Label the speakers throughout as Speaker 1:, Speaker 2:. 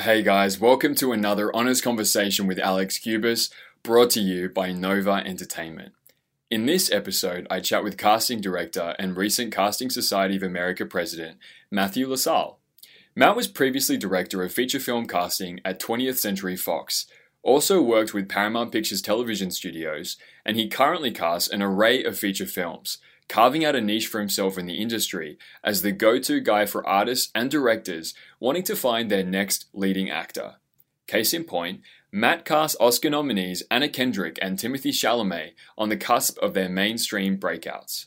Speaker 1: Hey guys, welcome to another honest conversation with Alex Cubis, brought to you by Nova Entertainment. In this episode, I chat with casting director and recent Casting Society of America president, Matthew Lessall. Matt was previously director of feature film casting at 20th Century Fox, also worked with Paramount Pictures television studios, and he currently casts an array of feature films, carving out a niche for himself in the industry as the go to guy for artists and directors wanting to find their next leading actor. Case in point, Matt cast Oscar nominees Anna Kendrick and Timothée Chalamet on the cusp of their mainstream breakouts.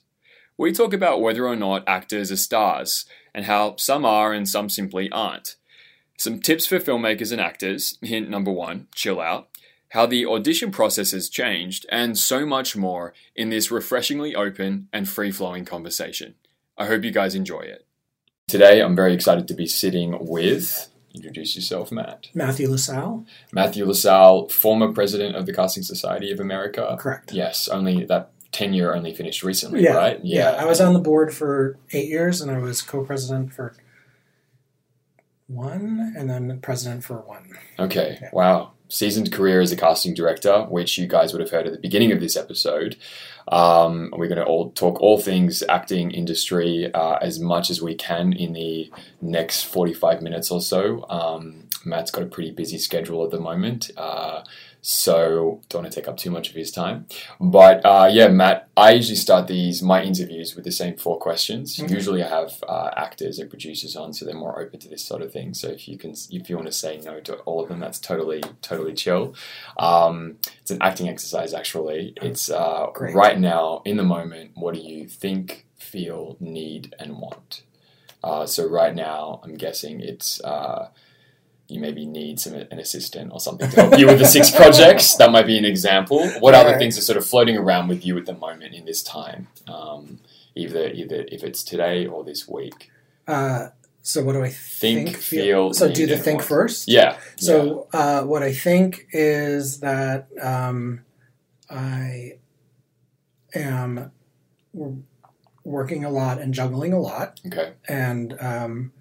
Speaker 1: We talk about whether or not actors are stars, and how some are and some simply aren't. Some tips for filmmakers and actors hint number one, chill out how the audition process has changed, and so much more in this refreshingly open and free flowing conversation. I hope you guys enjoy it. Today, I'm very excited to be sitting with. Introduce yourself, Matt.
Speaker 2: Matthew Lessall.
Speaker 1: Matthew Lessall, former president of the Casting Society of America.
Speaker 2: Correct.
Speaker 1: Yes, only that tenure only finished recently,
Speaker 2: Yeah,
Speaker 1: right?
Speaker 2: Yeah. yeah. I was on the board for eight years, and I was co-president for one, and then president for one.
Speaker 1: Okay,
Speaker 2: Yeah.
Speaker 1: wow. Seasoned career as a casting director, which you guys would have heard at the beginning of this episode. Um, we're going to all talk all things acting industry uh, as much as we can in the next 45 minutes or so. Um, Matt's got a pretty busy schedule at the moment, uh, so don't want to take up too much of his time. But uh, yeah, Matt, I usually start these my interviews with the same four questions.
Speaker 2: Mhm.
Speaker 1: Usually, I have uh, actors and producers on, so they're more open to this sort of thing. So if you can, if you want to say no to all of them, that's totally totally chill. Um, it's an acting exercise, actually. It's uh, right now in the moment. What do you think, feel, need, and want? Uh, so right now, I'm guessing it's. You maybe need some an assistant or something to help you with the six projects. That might be an example. What other things are sort of floating around with you at the moment in this time? Um, either either if it's today or this week.
Speaker 2: Uh, so what do I
Speaker 1: Think,
Speaker 2: think?
Speaker 1: feel,
Speaker 2: So do the think first.
Speaker 1: Yeah.
Speaker 2: So uh, what I think is that um, I am working a lot and juggling a lot.
Speaker 1: Okay.
Speaker 2: and um,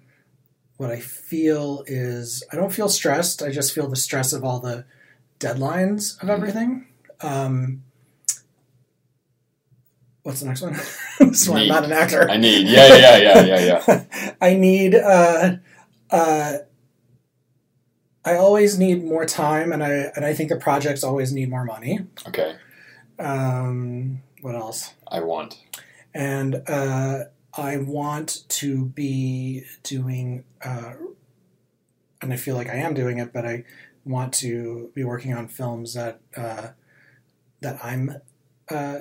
Speaker 2: what I feel is I don't feel stressed. I just feel the stress of all the deadlines of
Speaker 1: Mhm.
Speaker 2: everything. Um, what's the next one? this one, I'm not an actor.
Speaker 1: I need. Yeah. Yeah. Yeah. Yeah. Yeah. yeah.
Speaker 2: I need. Uh, uh, I always need more time, and I and I think the projects always need more money.
Speaker 1: Okay.
Speaker 2: Um, what else?
Speaker 1: I want.
Speaker 2: and uh, I want to be doing, uh, and I feel like I am doing it, but I want to be working on films that uh, that I'm uh,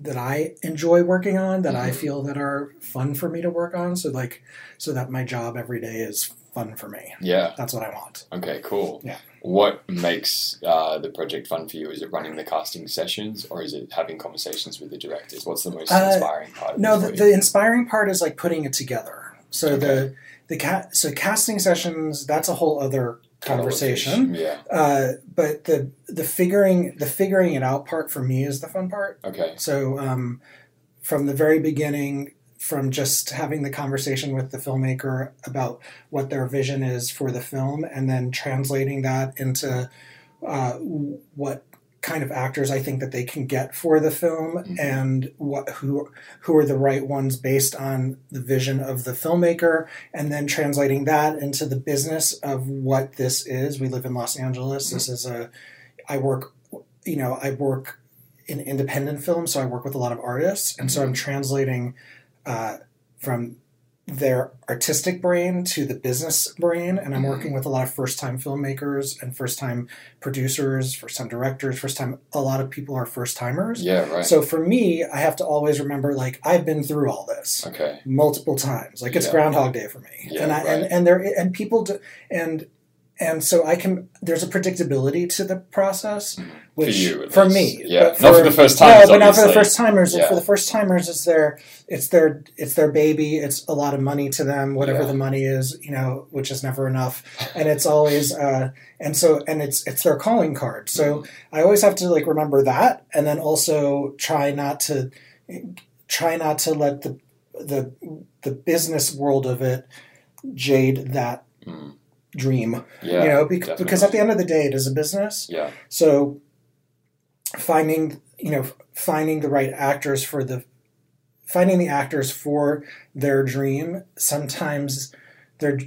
Speaker 2: that I enjoy working on, that I
Speaker 1: Mhm.
Speaker 2: feel that are fun for me to work on. So like, so that my job every day is fun for me.
Speaker 1: Yeah.
Speaker 2: That's what I want.
Speaker 1: Okay. Cool.
Speaker 2: Yeah.
Speaker 1: What makes uh, the project fun for you? Is it running the casting sessions, or is it having conversations with the directors? What's the most
Speaker 2: Uh,
Speaker 1: inspiring part? Of
Speaker 2: No, the, the inspiring part is like putting it together. So
Speaker 1: Okay.
Speaker 2: the the ca- so casting sessions that's a whole other conversation.
Speaker 1: Yeah.
Speaker 2: Uh, but the the figuring the figuring it out part for me is the fun part.
Speaker 1: Okay.
Speaker 2: So um, from the very beginning, from just having the conversation with the filmmaker about what their vision is for the film, and then translating that into uh, what kind of actors I think that they can get for the film,
Speaker 1: Mhm.
Speaker 2: and what who who are the right ones based on the vision of the filmmaker, and then translating that into the business of what this is. We live in Los Angeles. This is a I work, you know, I work in independent film, so I work with a lot of artists, and so I'm translating uh, from their artistic brain to the business brain, and I'm
Speaker 1: Mhm.
Speaker 2: working with a lot of first-time filmmakers and first-time producers, first-time directors, first-time. A lot of people are first-timers.
Speaker 1: Yeah. Right.
Speaker 2: So for me, I have to always remember, like I've been through all this
Speaker 1: okay.
Speaker 2: multiple times. Like it's
Speaker 1: Yeah.
Speaker 2: Groundhog Day for me,
Speaker 1: Yeah,
Speaker 2: and I, and and there and people do, and and so I can. There's a predictability to the process,
Speaker 1: Mhm.
Speaker 2: which
Speaker 1: you,
Speaker 2: for me,
Speaker 1: Yeah.
Speaker 2: but
Speaker 1: Not for the first timers,
Speaker 2: No, but not for the first timers.
Speaker 1: Yeah.
Speaker 2: For the first timers, it's their it's their it's their baby. It's a lot of money to them, whatever
Speaker 1: Yeah.
Speaker 2: the money is, you know, which is never enough, and it's always uh, and so and it's it's their calling card. So I always have to like remember that, and then also try not to try not to let the the the business world of it jade that dream.
Speaker 1: Yeah.
Speaker 2: you know, bec- because at the end of the day, it is a business.
Speaker 1: yeah.
Speaker 2: So finding you know finding the right actors for the finding the actors for their dream sometimes they're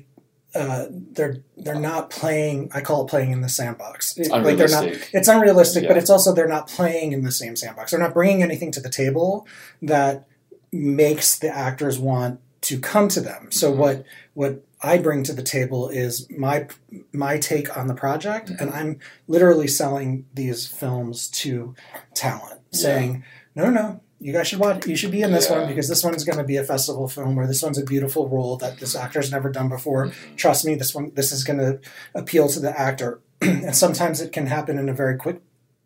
Speaker 2: uh, they're they're not playing i call it playing in the sandbox
Speaker 1: It's
Speaker 2: like they're not
Speaker 1: unrealistic.
Speaker 2: it's unrealistic but it's also they're not playing in the same sandbox they're not bringing anything to the table that makes the actors want to come to them so
Speaker 1: Mhm.
Speaker 2: what what i bring to the table is my my take on the project
Speaker 1: Mhm.
Speaker 2: and i'm literally selling these films to talent
Speaker 1: Yeah.
Speaker 2: saying no no no you guys should watch you should be in this
Speaker 1: Yeah.
Speaker 2: one because this one's going to be a festival film or this one's a beautiful role that this actor's never done before
Speaker 1: Mhm.
Speaker 2: trust me this one this is going to appeal to the actor and sometimes it can happen in a very quick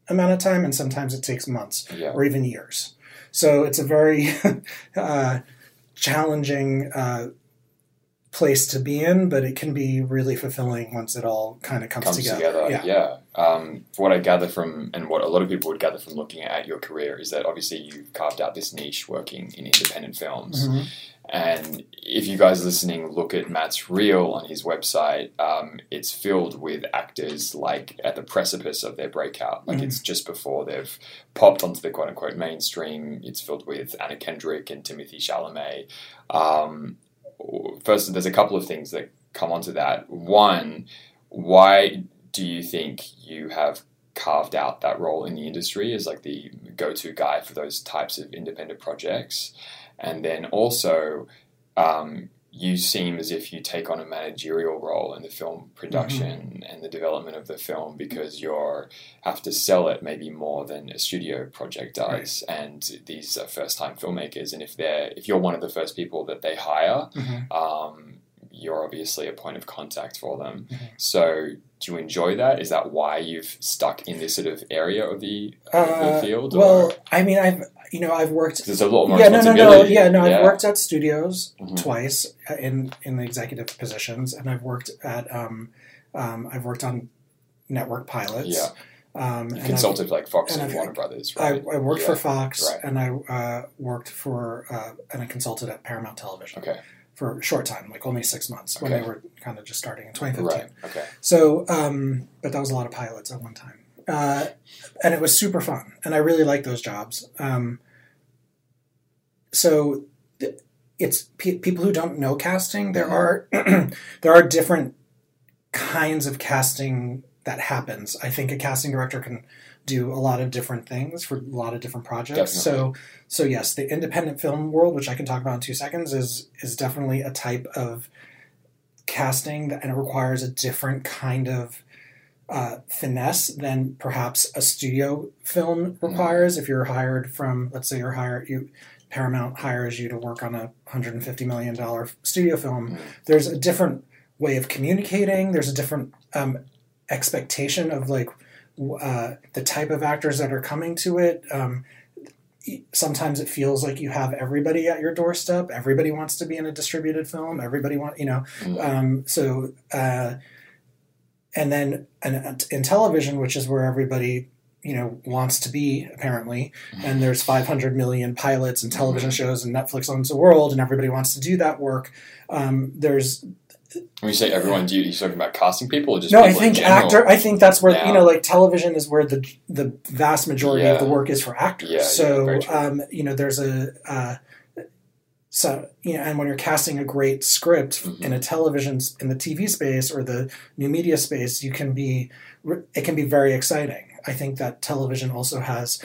Speaker 2: amount of time and sometimes it takes months
Speaker 1: Yeah.
Speaker 2: or even years so it's a very uh, challenging uh, place to be in but it can be really fulfilling once it all kind of comes,
Speaker 1: comes together.
Speaker 2: yeah
Speaker 1: Yeah. Um, what I gather from, and what a lot of people would gather from looking at your career, is that obviously you've carved out this niche working in independent films.
Speaker 2: Mhm.
Speaker 1: And if you guys listening look at Matt's reel on his website, um, it's filled with actors like at the precipice of their breakout. Like
Speaker 2: Mhm.
Speaker 1: it's just before they've popped onto the quote unquote mainstream. It's filled with Anna Kendrick and Timothée Chalamet. Um, first, there's a couple of things that come onto that. One, why do you think you have carved out that role in the industry as like the go-to guy for those types of independent projects? And then also, um, you seem as if you take on a managerial role in the film production and the development of the film because you have to sell it maybe more than a studio project does. And these are first-time filmmakers, and if they're if you're one of the first people that they hire,
Speaker 2: Mhm.
Speaker 1: um, you're obviously a point of contact for them.
Speaker 2: Mhm.
Speaker 1: So, do you enjoy that? Is that why you've stuck in this sort of area of the, of the
Speaker 2: Uh,
Speaker 1: field?
Speaker 2: well
Speaker 1: or?
Speaker 2: i mean i've you know i've worked
Speaker 1: there's a lot more
Speaker 2: yeah, no, no, no. Yeah, no.
Speaker 1: Yeah.
Speaker 2: I've worked at studios
Speaker 1: Mhm.
Speaker 2: twice uh, in in the executive positions, and I've worked at um, um, I've worked on network pilots.
Speaker 1: Yeah.
Speaker 2: Um,
Speaker 1: You
Speaker 2: and I've-
Speaker 1: consulted like Fox
Speaker 2: and
Speaker 1: and, Warner Brothers, right?
Speaker 2: I worked
Speaker 1: Yeah.
Speaker 2: for Fox,
Speaker 1: Right.
Speaker 2: and I uh, worked for uh, and I consulted at Paramount Television
Speaker 1: Okay,
Speaker 2: for a short time, like only six months when they were kind of just starting in 2015.
Speaker 1: right. Okay,
Speaker 2: So, um, but that was a lot of pilots at one time. Uh, and it was super fun. And I really like those jobs. Um, so th- it's pe- people who don't know casting, there are, there are different kinds of casting that happens. I think a casting director can do a lot of different things for a lot of different projects. So, so yes, the independent film world, which I can talk about in two seconds, is is definitely a type of casting that, and it requires a different kind of uh, finesse than perhaps a studio film requires. If you're hired from, let's say, you're hired you. Paramount hires you to work on a $150 million studio film. There's a different way of communicating. There's a different um, expectation of like uh, the type of actors that are coming to it. Um, sometimes it feels like you have everybody at your doorstep. Everybody wants to be in a distributed film. Everybody want you know.
Speaker 1: Mhm.
Speaker 2: Um, so uh, and then and, in television, which is where everybody you know wants to be apparently and there's 500 million pilots and television shows and netflix owns the world and everybody wants to do that work um, there's
Speaker 1: when you say everyone, do you, you talking about casting people or just
Speaker 2: no, I think actor. I think that's where
Speaker 1: now?
Speaker 2: you know, like television is where the the vast majority of the work is for actors.
Speaker 1: Yeah, yeah,
Speaker 2: so
Speaker 1: true.
Speaker 2: um, you know, there's a uh, so you know, and when you're casting a great script
Speaker 1: Mhm.
Speaker 2: in a television in the TV space or the new media space, you can be it can be very exciting. I think that television also has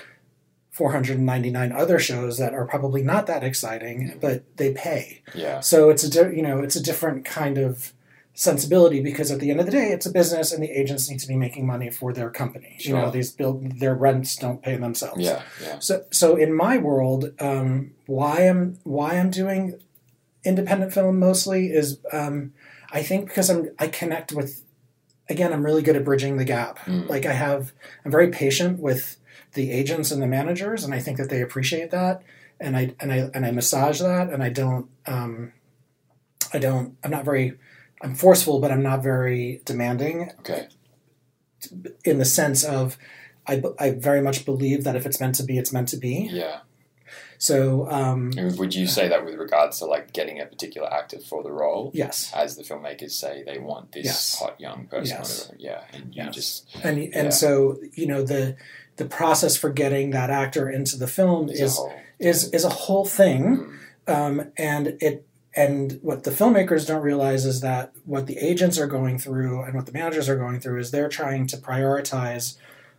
Speaker 2: 499 other shows that are probably not that exciting,
Speaker 1: Mhm.
Speaker 2: but they pay.
Speaker 1: Yeah,
Speaker 2: So it's a di- you know it's a different kind of sensibility because at the end of the day it's a business and the agents need to be making money for their company. You know these build their rents don't pay themselves.
Speaker 1: yeah, yeah.
Speaker 2: So so in my world, um, why I'm why I'm doing independent film mostly is um, I think because I'm I connect with again I'm really good at bridging the gap.
Speaker 1: Mm.
Speaker 2: Like I have I'm very patient with the agents and the managers and I think that they appreciate that and I and I and I massage that and I don't um, I don't I'm not very I'm forceful but I'm not very demanding
Speaker 1: Okay,
Speaker 2: in the sense of I, I very much believe that if it's meant to be it's meant to be
Speaker 1: yeah,
Speaker 2: So um,
Speaker 1: would you say that with regards to like getting a particular actor for the role?
Speaker 2: yes,
Speaker 1: As the filmmakers say, they want this
Speaker 2: Yes.
Speaker 1: hot young person.
Speaker 2: Yes.
Speaker 1: Yeah, and you
Speaker 2: Yes.
Speaker 1: just
Speaker 2: and and
Speaker 1: Yeah.
Speaker 2: so you know the the process for getting that actor into the film
Speaker 1: is a
Speaker 2: is
Speaker 1: whole.
Speaker 2: is is a whole thing.
Speaker 1: Mm,
Speaker 2: um, and it and what the filmmakers don't realize is that what the agents are going through and what the managers are going through is they're trying to prioritize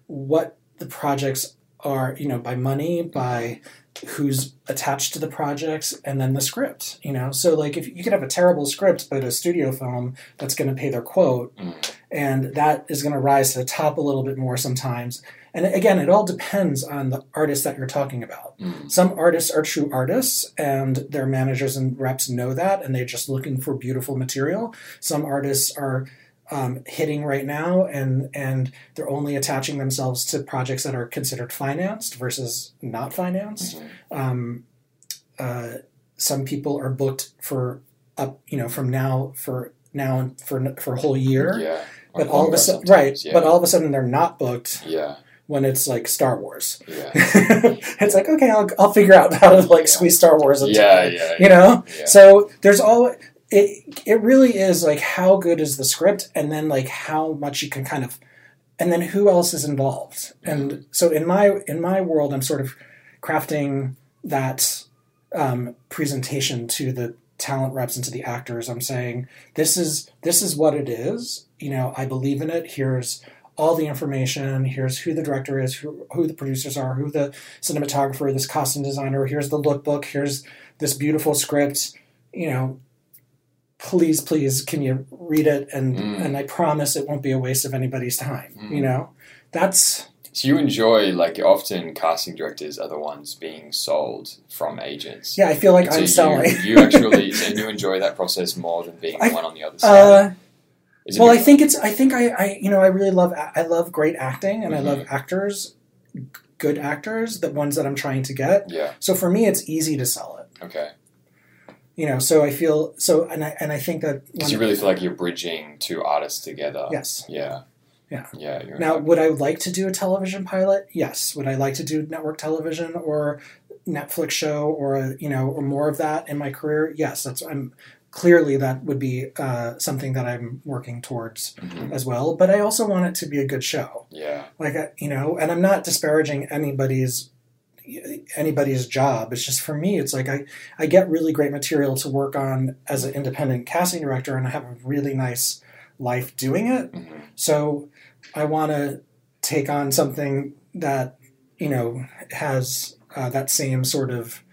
Speaker 2: what the projects are you know by money by who's attached to the projects and then the script you know? So like if you could have a terrible script but a studio film that's going to pay their quote
Speaker 1: mm,
Speaker 2: and that is going to rise to the top a little bit more sometimes and again it all depends on the artist that you're talking about
Speaker 1: mm,
Speaker 2: some artists are true artists and their managers and reps know that and they're just looking for beautiful material some artists are um, hitting right now and and they're only attaching themselves to projects that are considered financed versus not financed
Speaker 1: mhm.
Speaker 2: um, uh, some people are booked for up you know from now for now for for a whole year
Speaker 1: Yeah.
Speaker 2: but all of a sudden right
Speaker 1: Yeah.
Speaker 2: but all of a sudden they're not booked
Speaker 1: yeah.
Speaker 2: When it's like star wars
Speaker 1: Yeah.
Speaker 2: it's like okay, I'll, I'll figure out how to like squeeze Star Wars into
Speaker 1: Yeah.
Speaker 2: it,
Speaker 1: Yeah.
Speaker 2: you know.
Speaker 1: Yeah.
Speaker 2: So there's all it. It really is like how good is the script, and then like how much you can kind of, and then who else is involved. And so in my in my world, I'm sort of crafting that um, presentation to the talent reps and to the actors. I'm saying this is this is what it is. You know, I believe in it. Here's all the information. Here's who the director is, who, who the producers are, who the cinematographer, this costume designer. Here's the lookbook. Here's this beautiful script. You know, please, please, can you read it? And
Speaker 1: Mm.
Speaker 2: and I promise it won't be a waste of anybody's time.
Speaker 1: Mm.
Speaker 2: You know, that's
Speaker 1: So you enjoy like often casting directors are the ones being sold from agents.
Speaker 2: yeah. I feel like
Speaker 1: So
Speaker 2: I'm
Speaker 1: you,
Speaker 2: selling.
Speaker 1: You actually and you enjoy that process more than being
Speaker 2: I-
Speaker 1: the one on the other side.
Speaker 2: Uh,
Speaker 1: Is
Speaker 2: well, I think it's. I think I, I. You know, I really love. I love great acting, and I love
Speaker 1: Mm-hmm.
Speaker 2: actors, good actors, the ones that I'm trying to get.
Speaker 1: yeah.
Speaker 2: So for me, it's easy to sell it.
Speaker 1: Okay.
Speaker 2: You know, so I feel so, and I and I think that
Speaker 1: Because you really feel like you're bridging two artists together.
Speaker 2: yes.
Speaker 1: Yeah.
Speaker 2: Yeah.
Speaker 1: Yeah. You're
Speaker 2: Now, would I like to do a television pilot? Yes. Would I like to do network television or Netflix show or you know or more of that in my career? Yes. That's I'm clearly that would be uh, something that I'm working towards
Speaker 1: Mhm.
Speaker 2: as well. But I also want it to be a good show.
Speaker 1: Yeah.
Speaker 2: like you know and i'm not disparaging anybody's anybody's job it's just for me it's like i i get really great material to work on as an independent casting director and i have a really nice life doing it
Speaker 1: hmm
Speaker 2: so i want to take on something that you know has uh, that same sort of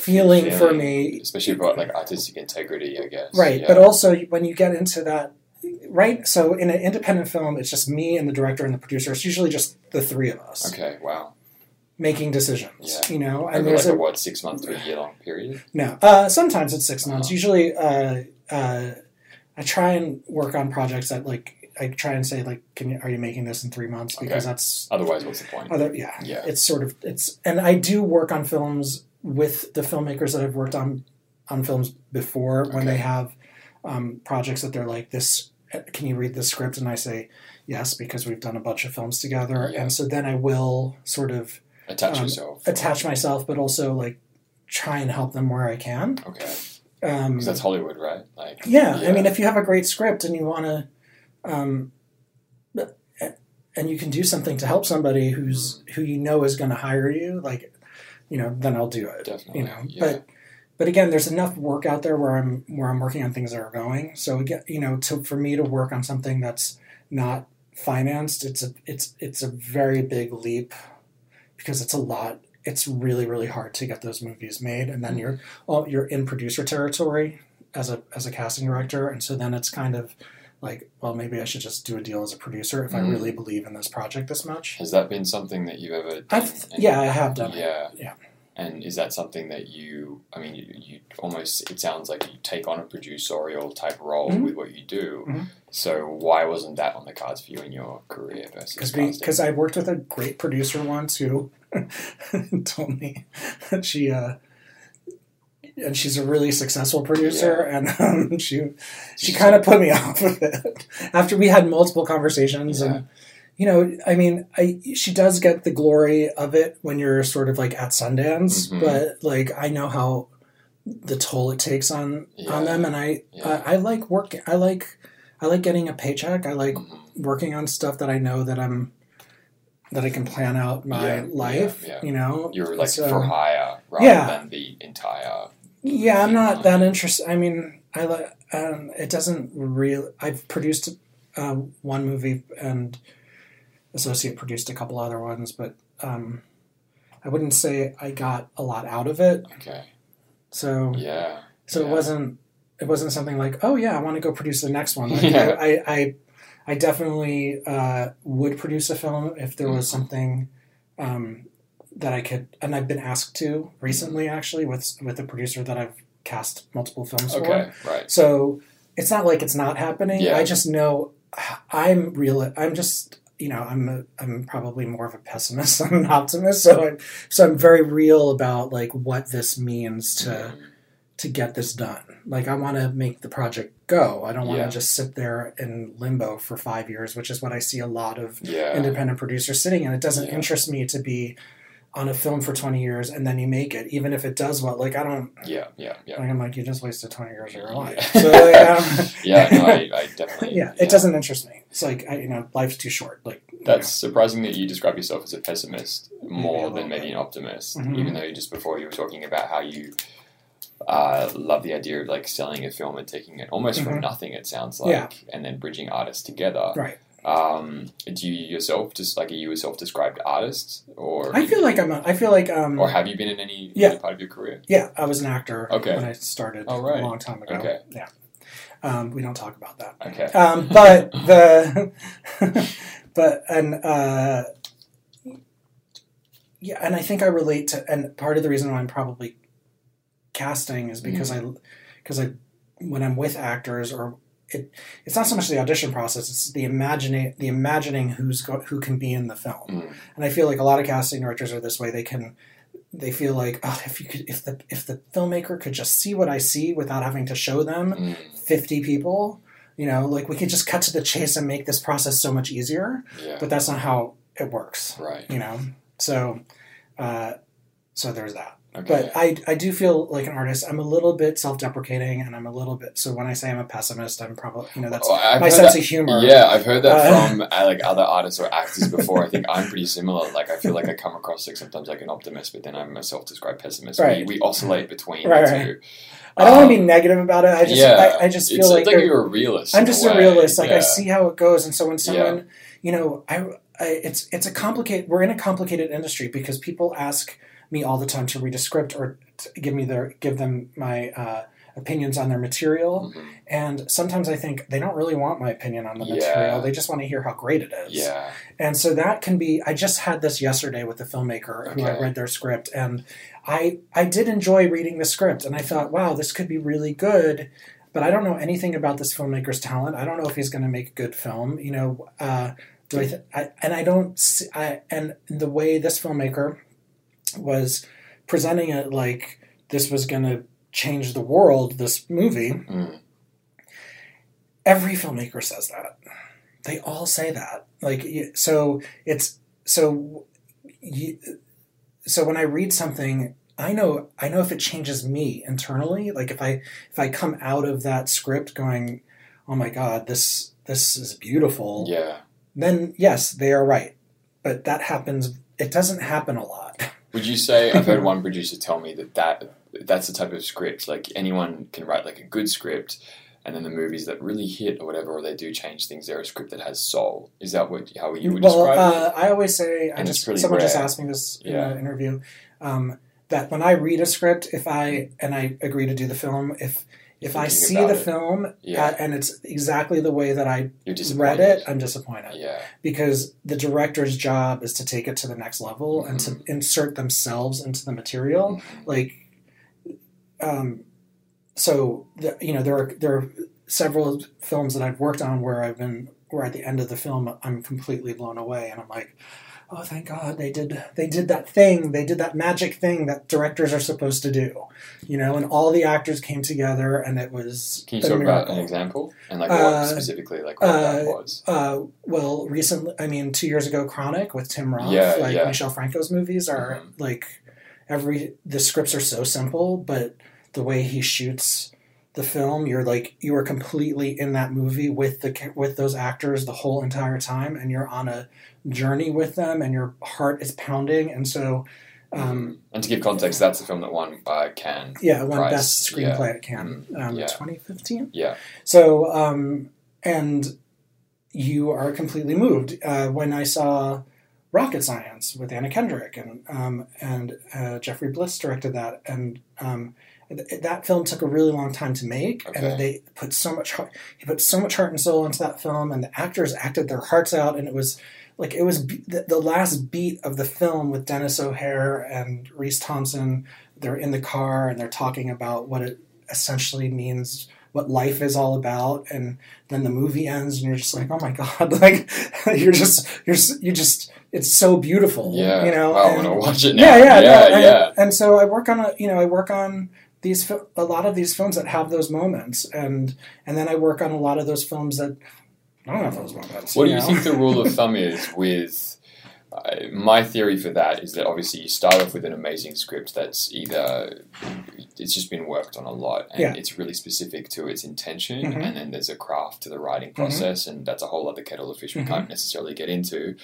Speaker 2: feeling, for me
Speaker 1: Especially about like artistic integrity, I guess.
Speaker 2: right
Speaker 1: Yeah.
Speaker 2: but also when you get into that right so in an independent film it's just me and the director and the producer it's usually just the three of us
Speaker 1: Okay. Wow.
Speaker 2: making decisions
Speaker 1: Yeah.
Speaker 2: you know and
Speaker 1: Over
Speaker 2: there's
Speaker 1: like a,
Speaker 2: a
Speaker 1: what six month to a year long period.
Speaker 2: no uh, sometimes it's six months
Speaker 1: Uh-huh.
Speaker 2: usually uh, uh, i try and work on projects that like i try and say like can you are you making this in three months because
Speaker 1: Okay.
Speaker 2: that's
Speaker 1: Otherwise, what's the point?
Speaker 2: other yeah
Speaker 1: Yeah.
Speaker 2: it's sort of it's and i do work on films with the filmmakers that i've worked on on films before when they have um, projects that they're like this can you read the script and i say yes because we've done a bunch of films together
Speaker 1: Yeah.
Speaker 2: and so then i will sort of
Speaker 1: Attach
Speaker 2: um,
Speaker 1: yourself.
Speaker 2: attach myself but also like try and help them where i can
Speaker 1: Okay.
Speaker 2: um,
Speaker 1: Because that's Hollywood, right? Like.
Speaker 2: yeah, I mean, if you have a great script and you want to, um, and you can do something to help somebody who's who you know is going to hire you, like, you know, then I'll do it.
Speaker 1: Definitely.
Speaker 2: You know,
Speaker 1: yeah.
Speaker 2: but but again, there's enough work out there where I'm where I'm working on things that are going. So again, you know, to for me to work on something that's not financed, it's a it's it's a very big leap because it's a lot. It's really really hard to get those movies made, and then
Speaker 1: Mhm.
Speaker 2: you're well, you're in producer territory as a as a casting director, and so then it's kind of like, well, maybe I should just do a deal as a producer if I
Speaker 1: Mhm.
Speaker 2: really believe in this project this much.
Speaker 1: Has that been something that you've ever done?
Speaker 2: I've yeah, I have done it.
Speaker 1: Yeah.
Speaker 2: Yeah.
Speaker 1: And is that something that you? I mean, you, you almost. It sounds like you take on a producerial type role
Speaker 2: Mhm.
Speaker 1: with what you do.
Speaker 2: Mhm.
Speaker 1: So why wasn't that on the cards for you in your career versus
Speaker 2: because I worked with a great producer once who told me that she uh, and she's a really successful producer and um, she she kind of put me off of it after we had multiple conversations and you know, I mean, I she does get the glory of it when you're sort of like at Sundance,
Speaker 1: Mhm.
Speaker 2: but like I know how the toll it takes on
Speaker 1: Yeah.
Speaker 2: on them, and I
Speaker 1: Yeah.
Speaker 2: I, like working. I like I like getting a paycheck. I like
Speaker 1: Mhm.
Speaker 2: working on stuff that I know that I'm that I can plan out my
Speaker 1: Yeah,
Speaker 2: life.
Speaker 1: yeah, yeah.
Speaker 2: You know,
Speaker 1: You're like
Speaker 2: So-
Speaker 1: for hire rather
Speaker 2: Yeah.
Speaker 1: than the entire.
Speaker 2: Yeah, I'm not that interested. I mean, I. Um, it doesn't really. I've produced uh, one movie and associate produced a couple other ones, but um, I wouldn't say I got a lot out of it.
Speaker 1: Okay.
Speaker 2: So,
Speaker 1: Yeah.
Speaker 2: so
Speaker 1: yeah.
Speaker 2: it wasn't. It wasn't something like, oh yeah, I want to go produce the next one. Like,
Speaker 1: Yeah.
Speaker 2: I, I, I, I definitely uh, would produce a film if there was
Speaker 1: Mhm.
Speaker 2: something um, that I could, and I've been asked to recently, actually, with with a producer that I've cast multiple films for.
Speaker 1: Right.
Speaker 2: So it's not like it's not happening.
Speaker 1: Yeah.
Speaker 2: I just know I'm real. I'm just you know I'm a, I'm probably more of a pessimist than an optimist. So I'm so I'm very real about like what this means to
Speaker 1: Mhm.
Speaker 2: to get this done. Like I want to make the project go. I don't want to
Speaker 1: Yeah.
Speaker 2: just sit there in limbo for five years, which is what I see a lot of independent producers sitting in. It doesn't interest me to be on a film for 20 years and then you make it even if it does well like i don't
Speaker 1: Yeah. Yeah. Yeah.
Speaker 2: like i'm like you just wasted 20 years of your
Speaker 1: Yeah.
Speaker 2: life so like,
Speaker 1: Yeah. No, I, I definitely.
Speaker 2: yeah, it doesn't interest me. It's like I, you know, life's too short. Like you
Speaker 1: That's surprising that you describe yourself as a pessimist
Speaker 2: Maybe a
Speaker 1: more than maybe
Speaker 2: bit.
Speaker 1: an optimist,
Speaker 2: Mhm.
Speaker 1: even though just before you were talking about how you uh, love the idea of like selling a film and taking it almost from
Speaker 2: Mhm.
Speaker 1: nothing. It sounds like,
Speaker 2: Yeah.
Speaker 1: and then bridging artists together.
Speaker 2: right.
Speaker 1: Um, do you yourself just like are you a self-described artist, or
Speaker 2: I feel like I'm. A, I feel like um.
Speaker 1: or have you been in any,
Speaker 2: Yeah.
Speaker 1: any part of your career?
Speaker 2: Yeah, I was an actor
Speaker 1: Okay.
Speaker 2: when I started
Speaker 1: Oh, right.
Speaker 2: a long time ago.
Speaker 1: Okay.
Speaker 2: Yeah. Um, we don't talk about that.
Speaker 1: Okay.
Speaker 2: Um, but the but and uh, yeah, and I think I relate to and part of the reason why I'm probably casting is because I because I when I'm with actors or it it's not so much the audition process it's the imagining the imagining who's go, who can be in the film
Speaker 1: Mm.
Speaker 2: and I feel like a lot of casting directors are this way they can they feel like oh if you could if the if the filmmaker could just see what I see without having to show them
Speaker 1: Mm.
Speaker 2: 50 people you know like we could just cut to the chase and make this process so much easier
Speaker 1: Yeah.
Speaker 2: but that's not how it works
Speaker 1: right.
Speaker 2: you know so uh so there's that
Speaker 1: Okay.
Speaker 2: but I, I do feel like an artist i'm a little bit self-deprecating and i'm a little bit so when i say i'm a pessimist i'm probably you know that's
Speaker 1: Oh,
Speaker 2: my sense
Speaker 1: that-
Speaker 2: of humor
Speaker 1: Yeah, I've heard that
Speaker 2: Uh,
Speaker 1: from uh, like other artists or actors before. I think I'm pretty similar. Like I feel like I come across like sometimes like an optimist, but then I'm a self-described pessimist.
Speaker 2: Right.
Speaker 1: We, we oscillate between
Speaker 2: Right,
Speaker 1: the
Speaker 2: right.
Speaker 1: two.
Speaker 2: i don't want to
Speaker 1: Um,
Speaker 2: be negative about it i just
Speaker 1: yeah,
Speaker 2: I, I just feel like,
Speaker 1: like you're a realist.
Speaker 2: i'm just
Speaker 1: a,
Speaker 2: a realist like i see how it goes and so when
Speaker 1: Yeah.
Speaker 2: someone you know I, I it's it's a complicated we're in a complicated industry because people ask me all the time to read a script or give me their give them my uh, opinions on their material
Speaker 1: Mhm.
Speaker 2: and sometimes i think they don't really want my opinion on the
Speaker 1: Yeah.
Speaker 2: material they just want to hear how great it is
Speaker 1: Yeah.
Speaker 2: and so that can be i just had this yesterday with a filmmaker who i read their script and i i did enjoy reading the script and i thought wow this could be really good but i don't know anything about this filmmaker's talent i don't know if he's going to make a good film you know uh, do I, th- I and i don't see, I, and the way this filmmaker was presenting it like this was going to change the world this movie.
Speaker 1: Mm.
Speaker 2: every filmmaker says that. They all say that. Like so it's so y- so when i read something i know i know if it changes me internally. Like if i if i come out of that script going oh my god this this is beautiful
Speaker 1: Yeah.
Speaker 2: then yes they are right. But that happens it doesn't happen a lot
Speaker 1: Would you say I've heard one producer tell me that, that that's the type of script like anyone can write like a good script and then the movies that really hit or whatever or they do change things they're a script that has soul. Is that what how you would
Speaker 2: well
Speaker 1: describe
Speaker 2: uh, i always say i
Speaker 1: And it's
Speaker 2: just someone just asked me this in
Speaker 1: Yeah.
Speaker 2: an interview um, that when i read a script if i and i agree to do the film if if i see the
Speaker 1: it.
Speaker 2: film
Speaker 1: Yeah.
Speaker 2: uh, and it's exactly the way that i read it i'm disappointed
Speaker 1: Yeah.
Speaker 2: because the director's job is to take it to the next level and to insert themselves into the material
Speaker 1: Mhm.
Speaker 2: like um so the, you know there are there are several films that I've worked on where I've been where at the end of the film I'm completely blown away and I'm like oh, thank God they did they did that thing, they did that magic thing that directors are supposed to do, you know, and all the actors came together, and it was.
Speaker 1: Can you talk about an example and like what
Speaker 2: Uh,
Speaker 1: specifically like what that was?
Speaker 2: Uh, well, recently, I mean, two years ago, Chronic with Tim Roth,
Speaker 1: Yeah,
Speaker 2: like
Speaker 1: yeah.
Speaker 2: Michel Franco's movies are
Speaker 1: Mhm.
Speaker 2: like every the scripts are so simple, but the way he shoots the film, you're like you are completely in that movie with the with those actors the whole entire time, and you're on a journey with them, and your heart is pounding, and so. Um,
Speaker 1: and to give context, that's the film that won uh, Cannes.
Speaker 2: yeah, one
Speaker 1: Price,
Speaker 2: best screenplay at Cannes,
Speaker 1: Mm,
Speaker 2: um,
Speaker 1: yeah.
Speaker 2: 2015.
Speaker 1: Yeah.
Speaker 2: So, um, and you are completely moved. Uh, when I saw Rocket Science with Anna Kendrick and um, and uh, Jeffrey Blitz directed that, and um, that film took a really long time to make,
Speaker 1: Okay.
Speaker 2: and they put so much heart, he put so much heart and soul into that film, and the actors acted their hearts out, and it was like it was be- the, the last beat of the film with Denis O'Hare and Reece Thompson. They're in the car and they're talking about what it essentially means, what life is all about, and then the movie ends and you're just like, oh my god, like you're just you're you just it's so beautiful,
Speaker 1: Yeah.
Speaker 2: you know.
Speaker 1: I want to watch it now.
Speaker 2: yeah, yeah,
Speaker 1: yeah,
Speaker 2: no, and,
Speaker 1: yeah.
Speaker 2: And so I work on a, you know, I work on these a lot of these films that have those moments, and and then I work on a lot of those films that don't have those moments.
Speaker 1: What do you
Speaker 2: know?
Speaker 1: think the rule of thumb is with? My theory for that is that obviously you start off with an amazing script that's either it's just been worked on a lot and
Speaker 2: Yeah.
Speaker 1: it's really specific to its intention,
Speaker 2: Mhm.
Speaker 1: and then there's a craft to the writing process, and that's a whole other kettle of fish we
Speaker 2: Mhm.
Speaker 1: can't necessarily get into.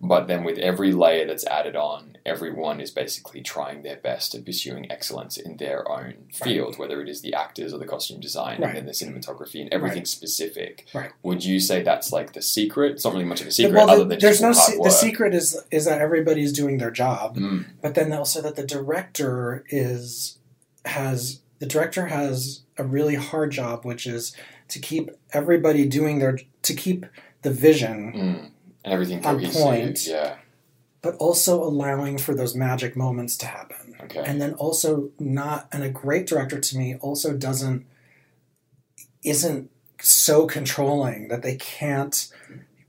Speaker 1: But then with every layer that's added on, everyone is basically trying their best at pursuing excellence in their own field, whether it is the actors or the costume design
Speaker 2: Right.
Speaker 1: and then the cinematography and everything specific.
Speaker 2: Right.
Speaker 1: Would you say that's like the secret? It's not really much of a secret
Speaker 2: well,
Speaker 1: other
Speaker 2: the,
Speaker 1: than
Speaker 2: there's
Speaker 1: just
Speaker 2: no se- the secret is is that everybody's doing their job,
Speaker 1: Mm,
Speaker 2: but then also that the director is has the director has a really hard job, which is to keep everybody doing their to keep the vision,
Speaker 1: mm. And everything
Speaker 2: On point.
Speaker 1: Yeah.
Speaker 2: but also allowing for those magic moments to happen.
Speaker 1: Okay.
Speaker 2: and then also not and a great director to me also doesn't isn't so controlling that they can't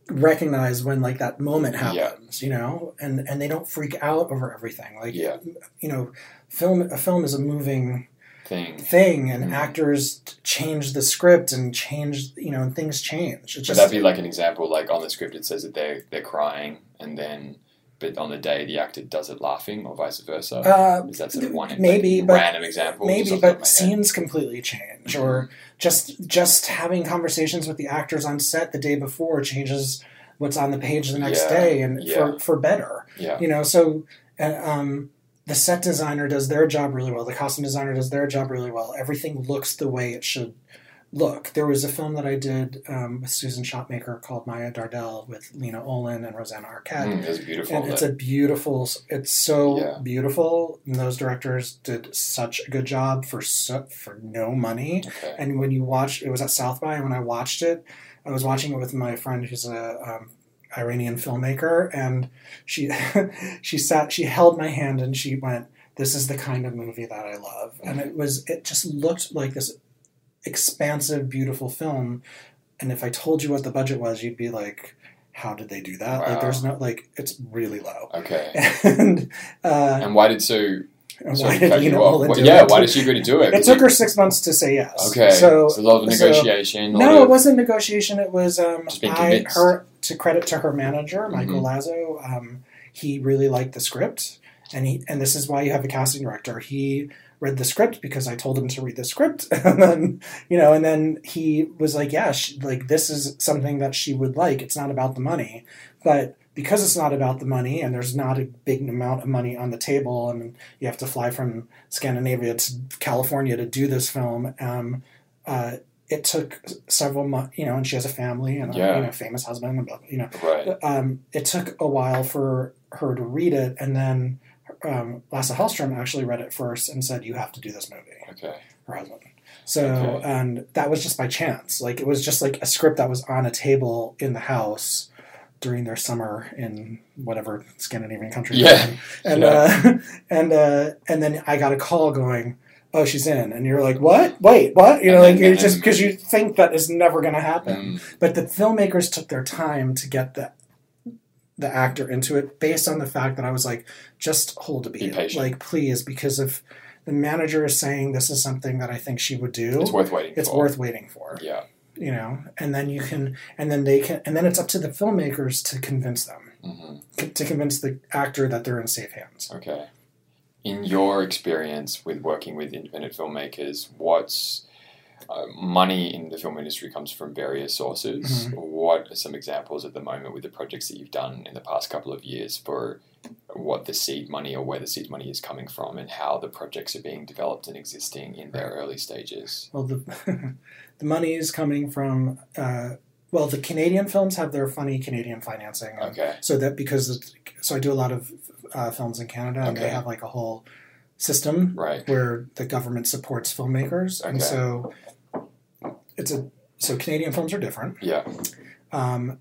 Speaker 2: recognize when like that moment
Speaker 1: Yeah.
Speaker 2: happens you know and and they don't freak out over everything like
Speaker 1: Yeah.
Speaker 2: you know film a film is a moving
Speaker 1: Thing.
Speaker 2: thing and
Speaker 1: Mhm.
Speaker 2: actors change the script and change you know and things change it's
Speaker 1: Would
Speaker 2: just
Speaker 1: that be like an example? Like on the script, it says that they they're crying, and then, but on the day, the actor does it laughing, or vice versa.
Speaker 2: uh,
Speaker 1: is that sort of one
Speaker 2: maybe,
Speaker 1: like,
Speaker 2: but-
Speaker 1: random example?
Speaker 2: maybe
Speaker 1: just off the top
Speaker 2: but
Speaker 1: of my head?
Speaker 2: scenes completely change or just just having conversations with the actors on set the day before changes what's on the page the next
Speaker 1: Yeah,
Speaker 2: day and
Speaker 1: yeah.
Speaker 2: for for better
Speaker 1: Yeah.
Speaker 2: you know so and um the set designer does their job really well the costume designer does their job really well everything looks the way it should look there was a film that i did um, with susan shopmaker called maya dardel with lena olin and rosanna arquette
Speaker 1: Mm, it's beautiful.
Speaker 2: and it's a beautiful it's so
Speaker 1: Yeah.
Speaker 2: beautiful and those directors did such a good job for so, for no money
Speaker 1: okay.
Speaker 2: and when you watch it was at south by and when i watched it i was watching it with my friend who's a um, iranian filmmaker and she she sat she held my hand and she went this is the kind of movie that i love and it was it just looked like this expansive beautiful film and if i told you what the budget was you'd be like how did they do that like there's no like it's really low
Speaker 1: Okay.
Speaker 2: and uh
Speaker 1: And why did so?
Speaker 2: and why did
Speaker 1: you.
Speaker 2: Olin do
Speaker 1: yeah,
Speaker 2: it?
Speaker 1: why did she agree to do it?
Speaker 2: It took her six months to say yes
Speaker 1: Okay.
Speaker 2: so
Speaker 1: So, a lot of negotiation. lot
Speaker 2: no,
Speaker 1: of,
Speaker 2: it wasn't negotiation. It was um, I her to credit to her manager, Michael
Speaker 1: Mhm.
Speaker 2: Lazo. Um, he really liked the script, and he and this is why you have a casting director. He read the script because I told him to read the script, and then you know, and then he was like, "Yeah, she, like this is something that she would like. It's not about the money, but." Because it's not about the money, and there's not a big amount of money on the table, and you have to fly from Scandinavia to California to do this film. Um, uh, it took several months, you know, and she has a family and a
Speaker 1: Yeah.
Speaker 2: you know, famous husband, and blah- you know,
Speaker 1: right.
Speaker 2: um, it took a while for her to read it, and then um, Lasse Hallström actually read it first and said, "You have to do this movie."
Speaker 1: Okay.
Speaker 2: Her husband. So,
Speaker 1: Okay.
Speaker 2: and that was just by chance. Like it was just like a script that was on a table in the house during their summer in whatever Scandinavian country.
Speaker 1: Yeah.
Speaker 2: and
Speaker 1: Yeah.
Speaker 2: uh, and uh, and then I got a call going. Oh, she's in, and you're like, "What? Wait, what?" You know,
Speaker 1: And
Speaker 2: like
Speaker 1: then-
Speaker 2: just because you think that is never going to happen
Speaker 1: Mm,
Speaker 2: but the filmmakers took their time to get that the actor into it based on the fact that I was like, just hold a
Speaker 1: Be
Speaker 2: beat,
Speaker 1: patient.
Speaker 2: like please, because if the manager is saying this is something that I think she would do,
Speaker 1: It's worth waiting
Speaker 2: it's
Speaker 1: for.
Speaker 2: worth waiting for.
Speaker 1: Yeah.
Speaker 2: You know, and then you can, and then they can, and then it's up to the filmmakers to convince them,
Speaker 1: hmm
Speaker 2: c- to convince the actor that they're in safe hands.
Speaker 1: Okay. In your experience with working with independent filmmakers, what's uh, money in the film industry comes from various sources.
Speaker 2: Mm-hmm.
Speaker 1: What are some examples at the moment with the projects that you've done in the past couple of years for what the seed money or where the seed money is coming from and how the projects are being developed and existing in their early stages?
Speaker 2: Well, the the money is coming from. Uh, well, the Canadian films have their funny Canadian financing.
Speaker 1: Okay.
Speaker 2: So that because so I do a lot of uh, films in Canada, and they have like a whole system
Speaker 1: Right.
Speaker 2: where the government supports filmmakers, and so it's a so Canadian films are different.
Speaker 1: Yeah.
Speaker 2: Um,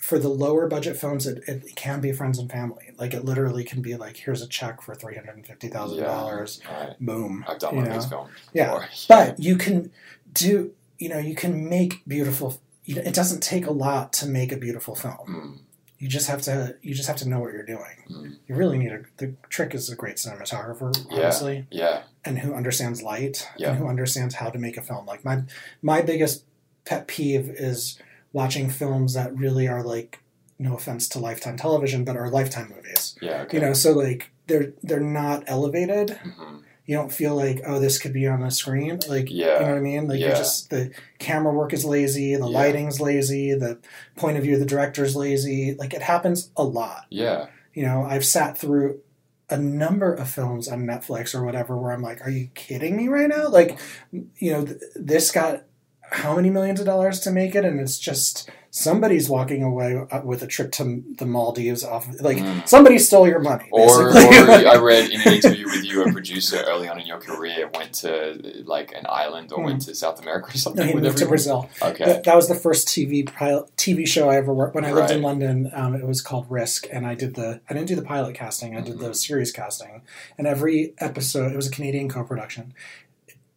Speaker 2: for the lower budget films, it, it can be friends and family. Like it literally can be like, here's a check for three hundred and fifty thousand
Speaker 1: Yeah.
Speaker 2: dollars.
Speaker 1: Right.
Speaker 2: Boom.
Speaker 1: I've done one of these films.
Speaker 2: Yeah.
Speaker 1: before.
Speaker 2: But you can do, you know, you can make beautiful. You know, it doesn't take a lot to make a beautiful film.
Speaker 1: Mm,
Speaker 2: You just have to, you just have to know what you're doing.
Speaker 1: Mm.
Speaker 2: You really need a. The trick is a great cinematographer,
Speaker 1: Yeah.
Speaker 2: honestly,
Speaker 1: yeah.
Speaker 2: and who understands light
Speaker 1: Yeah.
Speaker 2: and who understands how to make a film. Like my, my biggest pet peeve is watching films that really are like, no offense to Lifetime Television, but are Lifetime movies.
Speaker 1: Yeah. Okay.
Speaker 2: You know, so like they're they're not elevated
Speaker 1: hmm
Speaker 2: you don't feel like oh this could be on the screen like
Speaker 1: Yeah.
Speaker 2: you know what i mean like
Speaker 1: Yeah.
Speaker 2: you're just the camera work is lazy the
Speaker 1: Yeah.
Speaker 2: lighting's lazy the point of view of the director's lazy like it happens a lot
Speaker 1: Yeah.
Speaker 2: you know i've sat through a number of films on netflix or whatever where i'm like are you kidding me right now like you know th- this got how many millions of dollars to make it and it's just somebody's walking away uh, with a trip to the maldives off like
Speaker 1: Mm.
Speaker 2: somebody stole your money
Speaker 1: Or, or. I read in an interview with you, a producer early on in your career went to like an island or went to South America or
Speaker 2: no,
Speaker 1: something
Speaker 2: he
Speaker 1: with
Speaker 2: moved to brazil
Speaker 1: Okay.
Speaker 2: That, that was the first TV pilot, TV show I ever worked. When I lived in London, um, it was called Risk, and I did the. I didn't do the pilot casting. I did
Speaker 1: Mm-hmm.
Speaker 2: the series casting, and every episode it was a Canadian co-production.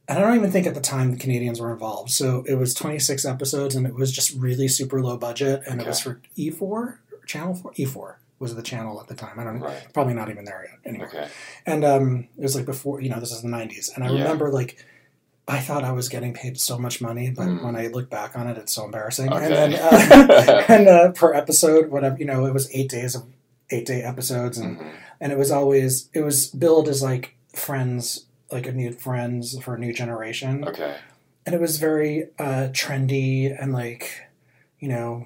Speaker 2: And I don't even think at the time the Canadians were involved. So it was 26 episodes, and it was just really super low budget, and it was for E4 Channel 4. E4 was the channel at the time. I don't know.
Speaker 1: Right.
Speaker 2: Probably not even there yet. Anyway.
Speaker 1: Okay.
Speaker 2: And um, it was like before, you know, this is the 90s. And I
Speaker 1: Yeah.
Speaker 2: remember like, I thought I was getting paid so much money, but
Speaker 1: Mm.
Speaker 2: when I look back on it, it's so embarrassing.
Speaker 1: Okay.
Speaker 2: And then, uh, and uh, per episode, whatever, you know, it was eight days of eight day episodes. And,
Speaker 1: Mhm.
Speaker 2: and it was always, it was billed as like friends, like a new friends for a new generation.
Speaker 1: Okay.
Speaker 2: And it was very uh, trendy and like, you know,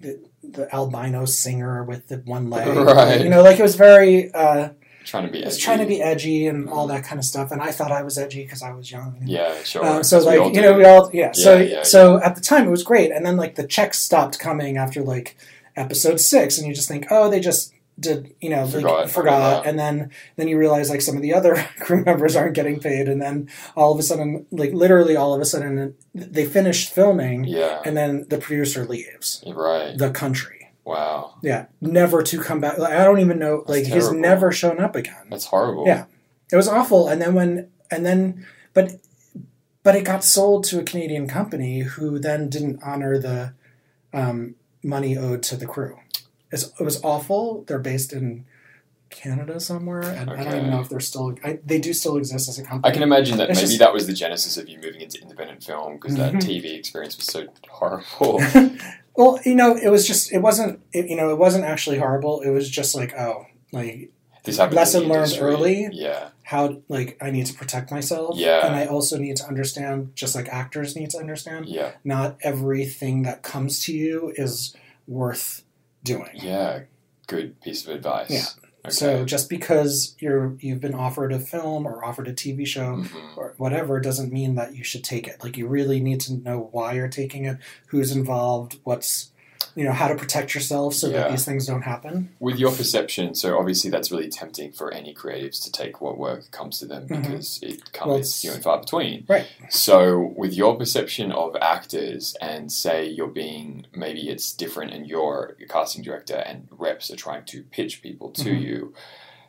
Speaker 2: the, the albino singer with the one leg.
Speaker 1: Right.
Speaker 2: You know, like it was very, uh,
Speaker 1: Trying to be. Edgy.
Speaker 2: trying to be edgy and all that kind of stuff, and I thought I was edgy because I was young.
Speaker 1: Yeah. Sure.
Speaker 2: Um, so
Speaker 1: As we all
Speaker 2: like you know we all yeah. So
Speaker 1: Yeah, yeah,
Speaker 2: so at the time it was great, and then like the checks stopped coming after like episode six, and you just think oh they just did you know
Speaker 1: Forgot,
Speaker 2: like,
Speaker 1: forgot.
Speaker 2: and then then you realize like some of the other crew members aren't getting paid, and then all of a sudden like literally all of a sudden they finished filming,
Speaker 1: Yeah.
Speaker 2: and then the producer leaves
Speaker 1: Right.
Speaker 2: the country.
Speaker 1: Wow.
Speaker 2: Yeah, never to come back. Like, I don't even know.
Speaker 1: That's
Speaker 2: Like he's never shown up again.
Speaker 1: That's horrible.
Speaker 2: Yeah. It was awful. And then when and then but but it got sold to a Canadian company who then didn't honor the um, money owed to the crew. It's, it was awful. They're based in Canada somewhere, and I don't even know if they're still. I, they do still exist as a company.
Speaker 1: I can imagine that
Speaker 2: It's
Speaker 1: maybe
Speaker 2: just-
Speaker 1: that was the genesis of you moving into independent film because that
Speaker 2: Mhm.
Speaker 1: TV experience was so horrible.
Speaker 2: well, you know, it was just. It wasn't. It, you know, it wasn't actually horrible. It was just like, oh, like
Speaker 1: this.
Speaker 2: Lesson learned early.
Speaker 1: Yeah.
Speaker 2: how like I need to protect myself.
Speaker 1: Yeah.
Speaker 2: And I also need to understand, just like actors need to understand,
Speaker 1: Yeah.
Speaker 2: not everything that comes to you is worth doing.
Speaker 1: Yeah. Good piece of advice.
Speaker 2: Yeah.
Speaker 1: Okay.
Speaker 2: So just because you're you've been offered a film or offered a TV show
Speaker 1: Mhm.
Speaker 2: or whatever doesn't mean that you should take it. Like you really need to know why you're taking it, who's involved, what's you know, how to protect yourself so
Speaker 1: Yeah.
Speaker 2: that these things don't happen.
Speaker 1: With your perception, so obviously that's really tempting for any creatives to take what work comes to them
Speaker 2: Mhm.
Speaker 1: because it comes
Speaker 2: Well,
Speaker 1: few and far between.
Speaker 2: Right.
Speaker 1: So, with your perception of actors, and say you're being maybe it's different, and you're a casting director, and reps are trying to pitch people to
Speaker 2: Mhm.
Speaker 1: you.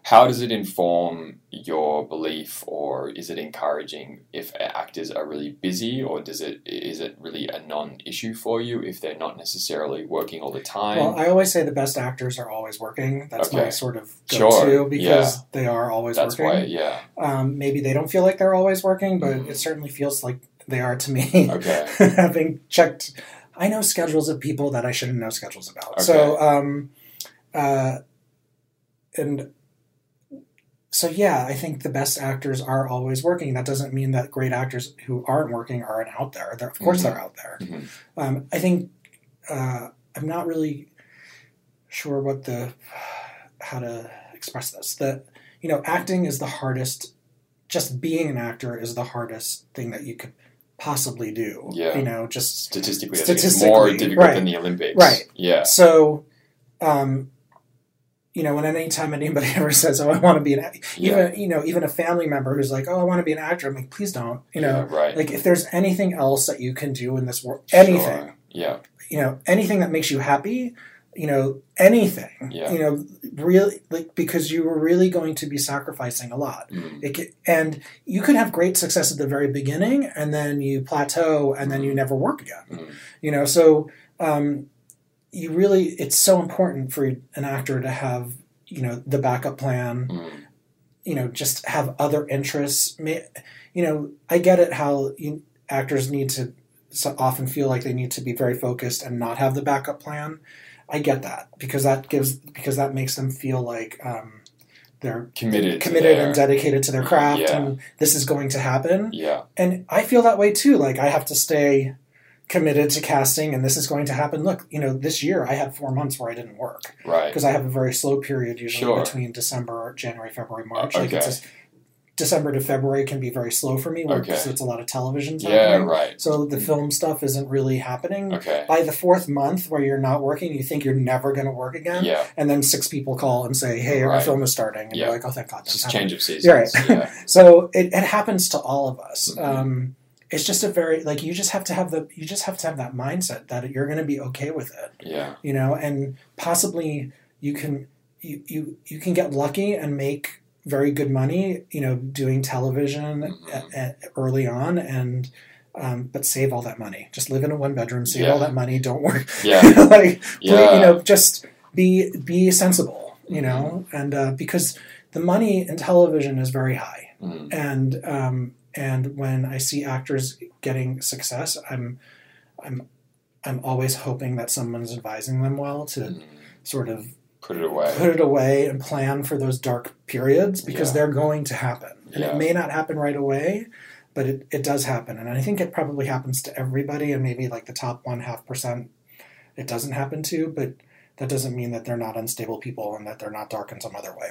Speaker 1: How does it inform your belief, or is it encouraging if actors are really busy, or does it is it really a non-issue for you if they're not necessarily working all the time?
Speaker 2: Well, I always say the best actors are always working. That's my sort of go-to
Speaker 1: Sure,
Speaker 2: because
Speaker 1: yeah.
Speaker 2: they are always
Speaker 1: That's
Speaker 2: working.
Speaker 1: why, yeah.
Speaker 2: Um, maybe they don't feel like they're always working, but
Speaker 1: Mhm.
Speaker 2: it certainly feels like they are to me.
Speaker 1: Okay.
Speaker 2: Having checked, I know schedules of people that I shouldn't know schedules about. So, um, uh, and so yeah, I think the best actors are always working. That doesn't mean that great actors who aren't working aren't out there. They're, of course,
Speaker 1: Mhm.
Speaker 2: they're out there.
Speaker 1: Mhm.
Speaker 2: Um, I think uh, I'm not really sure what the how to express this. That you know, acting is the hardest. Just being an actor is the hardest thing that you could possibly do.
Speaker 1: Yeah.
Speaker 2: You know, just
Speaker 1: Statistically,
Speaker 2: Statistically,
Speaker 1: more difficult
Speaker 2: right.
Speaker 1: than the Olympics.
Speaker 2: Right.
Speaker 1: Yeah.
Speaker 2: so. Um, you know, when anytime anybody ever says, "Oh, I want to be an," act-"
Speaker 1: Yeah.
Speaker 2: even you know, even a family member who's like, "Oh, I want to be an actor," I'm like, "Please don't." You know,
Speaker 1: Yeah, right.
Speaker 2: like if there's anything else that you can do in this world, anything,
Speaker 1: Sure. Yeah.
Speaker 2: you know anything that makes you happy you know anything
Speaker 1: Yeah.
Speaker 2: you know really like because you were really going to be sacrificing a lot
Speaker 1: Mm.
Speaker 2: it could, and you could have great success at the very beginning and then you plateau and then you never work again
Speaker 1: Mm.
Speaker 2: you know so um, you really it's so important for an actor to have you know the backup plan
Speaker 1: Mm.
Speaker 2: you know just have other interests you know i get it how you, actors need to so often feel like they need to be very focused and not have the backup plan i get that because that gives because that makes them feel like um, they're
Speaker 1: Committed.
Speaker 2: committed
Speaker 1: their-
Speaker 2: and dedicated to their craft
Speaker 1: Yeah.
Speaker 2: and this is going to happen
Speaker 1: Yeah.
Speaker 2: and i feel that way too like i have to stay committed to casting and this is going to happen look you know this year i had four months where i didn't work
Speaker 1: Right.
Speaker 2: because I have a very slow period usually
Speaker 1: Sure.
Speaker 2: between December, January, February, March.
Speaker 1: Uh,
Speaker 2: Like it's
Speaker 1: okay.
Speaker 2: just, December to February can be very slow for me because
Speaker 1: Okay.
Speaker 2: it's a lot of televisions
Speaker 1: Yeah.
Speaker 2: happening.
Speaker 1: Right.
Speaker 2: So the film stuff isn't really happening.
Speaker 1: Okay.
Speaker 2: By the fourth month where you're not working, you think you're never going to work again,
Speaker 1: Yeah.
Speaker 2: and then six people call and say, "Hey, our film is starting," and
Speaker 1: Yeah.
Speaker 2: you're like, "Oh, thank God!" That's
Speaker 1: just change of seasons.
Speaker 2: You're right.
Speaker 1: Yeah.
Speaker 2: So it, it happens to all of us.
Speaker 1: Mhm.
Speaker 2: Um, it's just a very like you just have to have the you just have to have that mindset that you're going to be okay with it
Speaker 1: Yeah.
Speaker 2: you know and possibly you can you, you you can get lucky and make very good money you know doing television
Speaker 1: Mhm.
Speaker 2: a- a- early on and um, but save all that money just live in a one bedroom save
Speaker 1: Yeah.
Speaker 2: all that money don't work
Speaker 1: Yeah.
Speaker 2: like
Speaker 1: Yeah.
Speaker 2: you know just be be sensible you know and uh, because the money in television is very high
Speaker 1: Mm.
Speaker 2: and um, and when I see actors getting success, I'm I'm I'm always hoping that someone's advising them well to
Speaker 1: Mm.
Speaker 2: sort of
Speaker 1: Put it away.
Speaker 2: put it away and plan for those dark periods because
Speaker 1: Yeah.
Speaker 2: they're going to happen. And
Speaker 1: Yeah.
Speaker 2: it may not happen right away, but it, it does happen. And I think it probably happens to everybody and maybe like the top one half percent it doesn't happen to, but that doesn't mean that they're not unstable people and that they're not dark in some other way.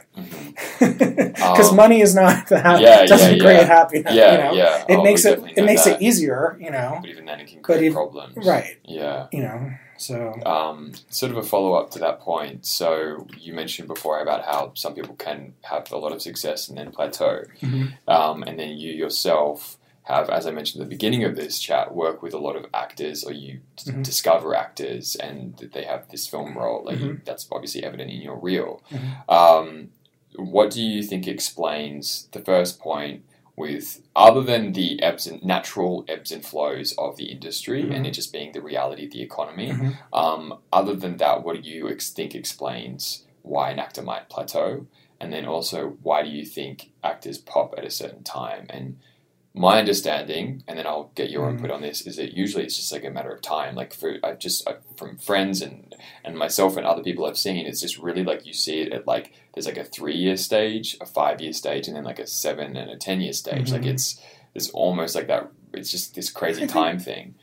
Speaker 2: Because
Speaker 1: Um,
Speaker 2: money is not the ha-
Speaker 1: yeah,
Speaker 2: doesn't
Speaker 1: yeah,
Speaker 2: create
Speaker 1: yeah.
Speaker 2: happiness.
Speaker 1: Yeah.
Speaker 2: you know?
Speaker 1: Yeah.
Speaker 2: It
Speaker 1: Oh,
Speaker 2: makes it it makes
Speaker 1: that.
Speaker 2: it easier, you know.
Speaker 1: But even then, it can create problems.
Speaker 2: Right.
Speaker 1: Yeah.
Speaker 2: You know. So
Speaker 1: Um, sort of a follow up to that point. So you mentioned before about how some people can have a lot of success and then plateau,
Speaker 2: Mhm.
Speaker 1: um, and then you yourself have, as I mentioned at the beginning of this chat, work with a lot of actors, or you d-
Speaker 2: Mhm.
Speaker 1: discover actors, and they have this film role. Like you, that's obviously evident in your reel.
Speaker 2: Mhm.
Speaker 1: Um, what do you think explains the first point? With other than the ebbs and natural ebbs and flows of the industry and it just being the reality of the economy,
Speaker 2: Mhm.
Speaker 1: um, other than that, what do you ex- think explains why an actor might plateau? And then also, why do you think actors pop at a certain time? And my understanding, and then I'll get your
Speaker 2: Mm.
Speaker 1: input on this, is that usually it's just like a matter of time. Like for I've just i from friends and and myself and other people I've seen, it's just really like you see it at like there's like a three year stage, a five year stage, and then like a seven and a ten year stage. Like
Speaker 2: Mhm.
Speaker 1: it's it's almost like that. It's just this crazy time thing.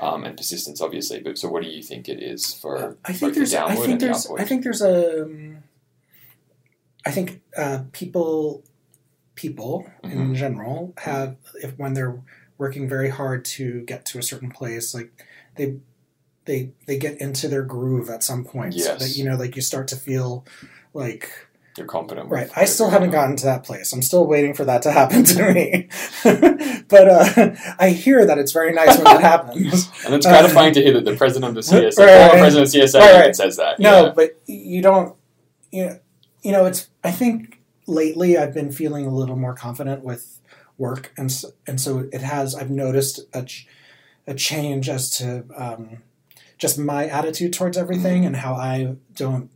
Speaker 1: Um, and persistence, obviously. But so, what do you think it is for
Speaker 2: I think
Speaker 1: the
Speaker 2: there's I think
Speaker 1: the
Speaker 2: there's? I think there's a um, I think uh, people people
Speaker 1: Mm-hmm.
Speaker 2: in general have if when they're working very hard to get to a certain place like they they they get into their groove at some point so
Speaker 1: Yes.
Speaker 2: that you know like you start to feel like
Speaker 1: You're confident. with
Speaker 2: Right. I still haven't
Speaker 1: on.
Speaker 2: gotten to that place. I'm still waiting for that to happen to me. but uh, I hear that it's very nice when that happens.
Speaker 1: And it's gratifying to hear that the president of the CSA,
Speaker 2: right.
Speaker 1: president of CSA,
Speaker 2: Right, right.
Speaker 1: says that.
Speaker 2: No,
Speaker 1: yeah.
Speaker 2: but you don't. You know, you know. It's. I think lately I've been feeling a little more confident with work, and so, and so it has. I've noticed a ch- a change as to um, just my attitude towards everything and how I don't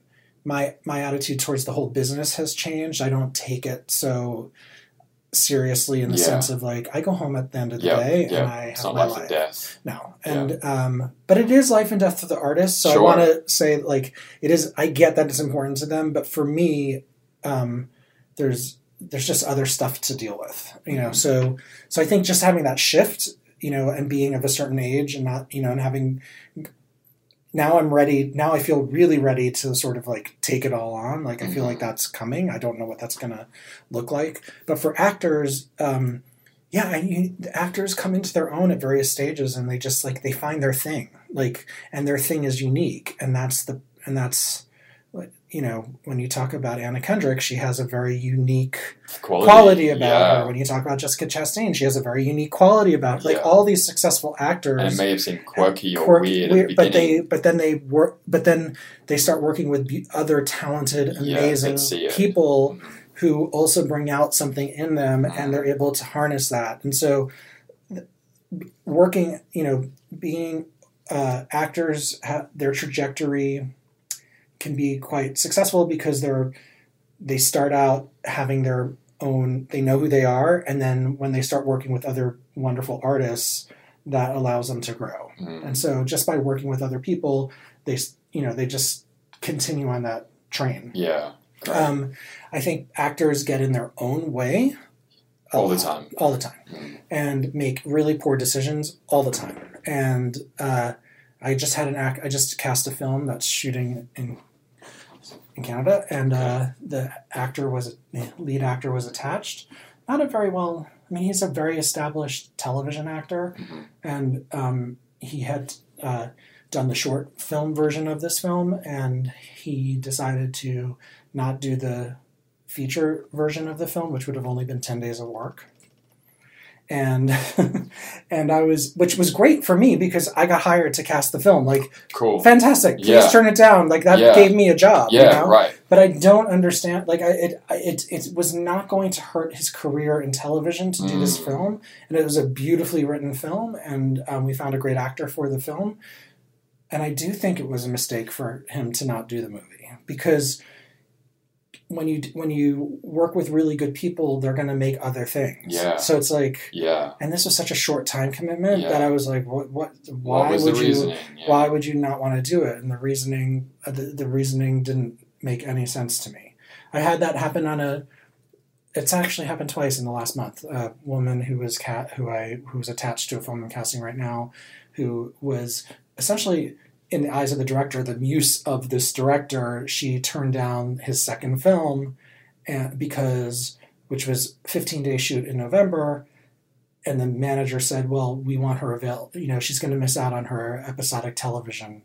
Speaker 2: my my attitude towards the whole business has changed. I don't take it so seriously in the
Speaker 1: Yeah.
Speaker 2: sense of like I go home at the end of the
Speaker 1: Yeah,
Speaker 2: day
Speaker 1: yeah.
Speaker 2: and I
Speaker 1: It's
Speaker 2: have
Speaker 1: not
Speaker 2: my
Speaker 1: life
Speaker 2: life.
Speaker 1: and death.
Speaker 2: No, and um, but it is life and death to the artist. So
Speaker 1: Sure.
Speaker 2: I want to say like it is. I get that it's important to them, but for me, um, there's there's just other stuff to deal with. You know, so so I think just having that shift, you know, and being of a certain age and not you know and having now I'm ready. Now I feel really ready to sort of like take it all on. Like I feel like that's coming. I don't know what that's gonna look like, but for actors. Um, yeah, I, you, the actors come into their own at various stages, and they just like they find their thing, like, and their thing is unique, and that's the and that's, you know, when you talk about Anna Kendrick, she has a very unique
Speaker 1: Quality,
Speaker 2: quality about
Speaker 1: yeah.
Speaker 2: her. When you talk about Jessica Chastain, she has a very unique quality about like
Speaker 1: Yeah.
Speaker 2: all these successful actors.
Speaker 1: And it may have seemed quirky or
Speaker 2: quirky-
Speaker 1: weird, at the
Speaker 2: but they but then they work but then they start working with other talented amazing
Speaker 1: it.
Speaker 2: people who also bring out something in them and they're able to harness that and so working you know being uh, actors their trajectory can be quite successful because they're they start out having their own they know who they are and then when they start working with other wonderful artists that allows them to grow
Speaker 1: Mm.
Speaker 2: and so just by working with other people they you know they just continue on that train
Speaker 1: Yeah.
Speaker 2: Um, i think actors get in their own way
Speaker 1: All the time.
Speaker 2: all the time
Speaker 1: Mm.
Speaker 2: and make really poor decisions all the time and uh, i just had an act i just cast a film that's shooting in in canada and uh, the actor was the lead actor was attached not a very well i mean he's a very established television actor
Speaker 1: Mhm.
Speaker 2: and um, he had uh, done the short film version of this film, and he decided to not do the feature version of the film, which would have only been ten days of work. And and I was, which was great for me because I got hired to cast the film. Like,
Speaker 1: Cool.
Speaker 2: fantastic! Please
Speaker 1: Yeah.
Speaker 2: turn it down. Like that
Speaker 1: Yeah.
Speaker 2: gave me a job.
Speaker 1: yeah,
Speaker 2: you know?
Speaker 1: right.
Speaker 2: but I don't understand. Like, I, it, it, it was not going to hurt his career in television to do this
Speaker 1: Mm.
Speaker 2: film, and it was a beautifully written film, and um, we found a great actor for the film. And I do think it was a mistake for him to not do the movie because when you when you work with really good people, they're going to make other things.
Speaker 1: Yeah.
Speaker 2: So it's like,
Speaker 1: Yeah.
Speaker 2: and this was such a short time commitment
Speaker 1: Yeah.
Speaker 2: that I was like, what? What? Why
Speaker 1: what
Speaker 2: would you?
Speaker 1: Yeah.
Speaker 2: why would you not want to do it? And the reasoning, uh, the, the reasoning didn't make any sense to me. I had that happen on a. It's actually happened twice in the last month. A woman who was cat who I who was attached to a film I'm casting right now, who was essentially in the eyes of the director, the muse of this director, she turned down his second film, and because which was 15 day shoot in November, and the manager said, "Well, we want her avail. You know, she's going to miss out on her episodic television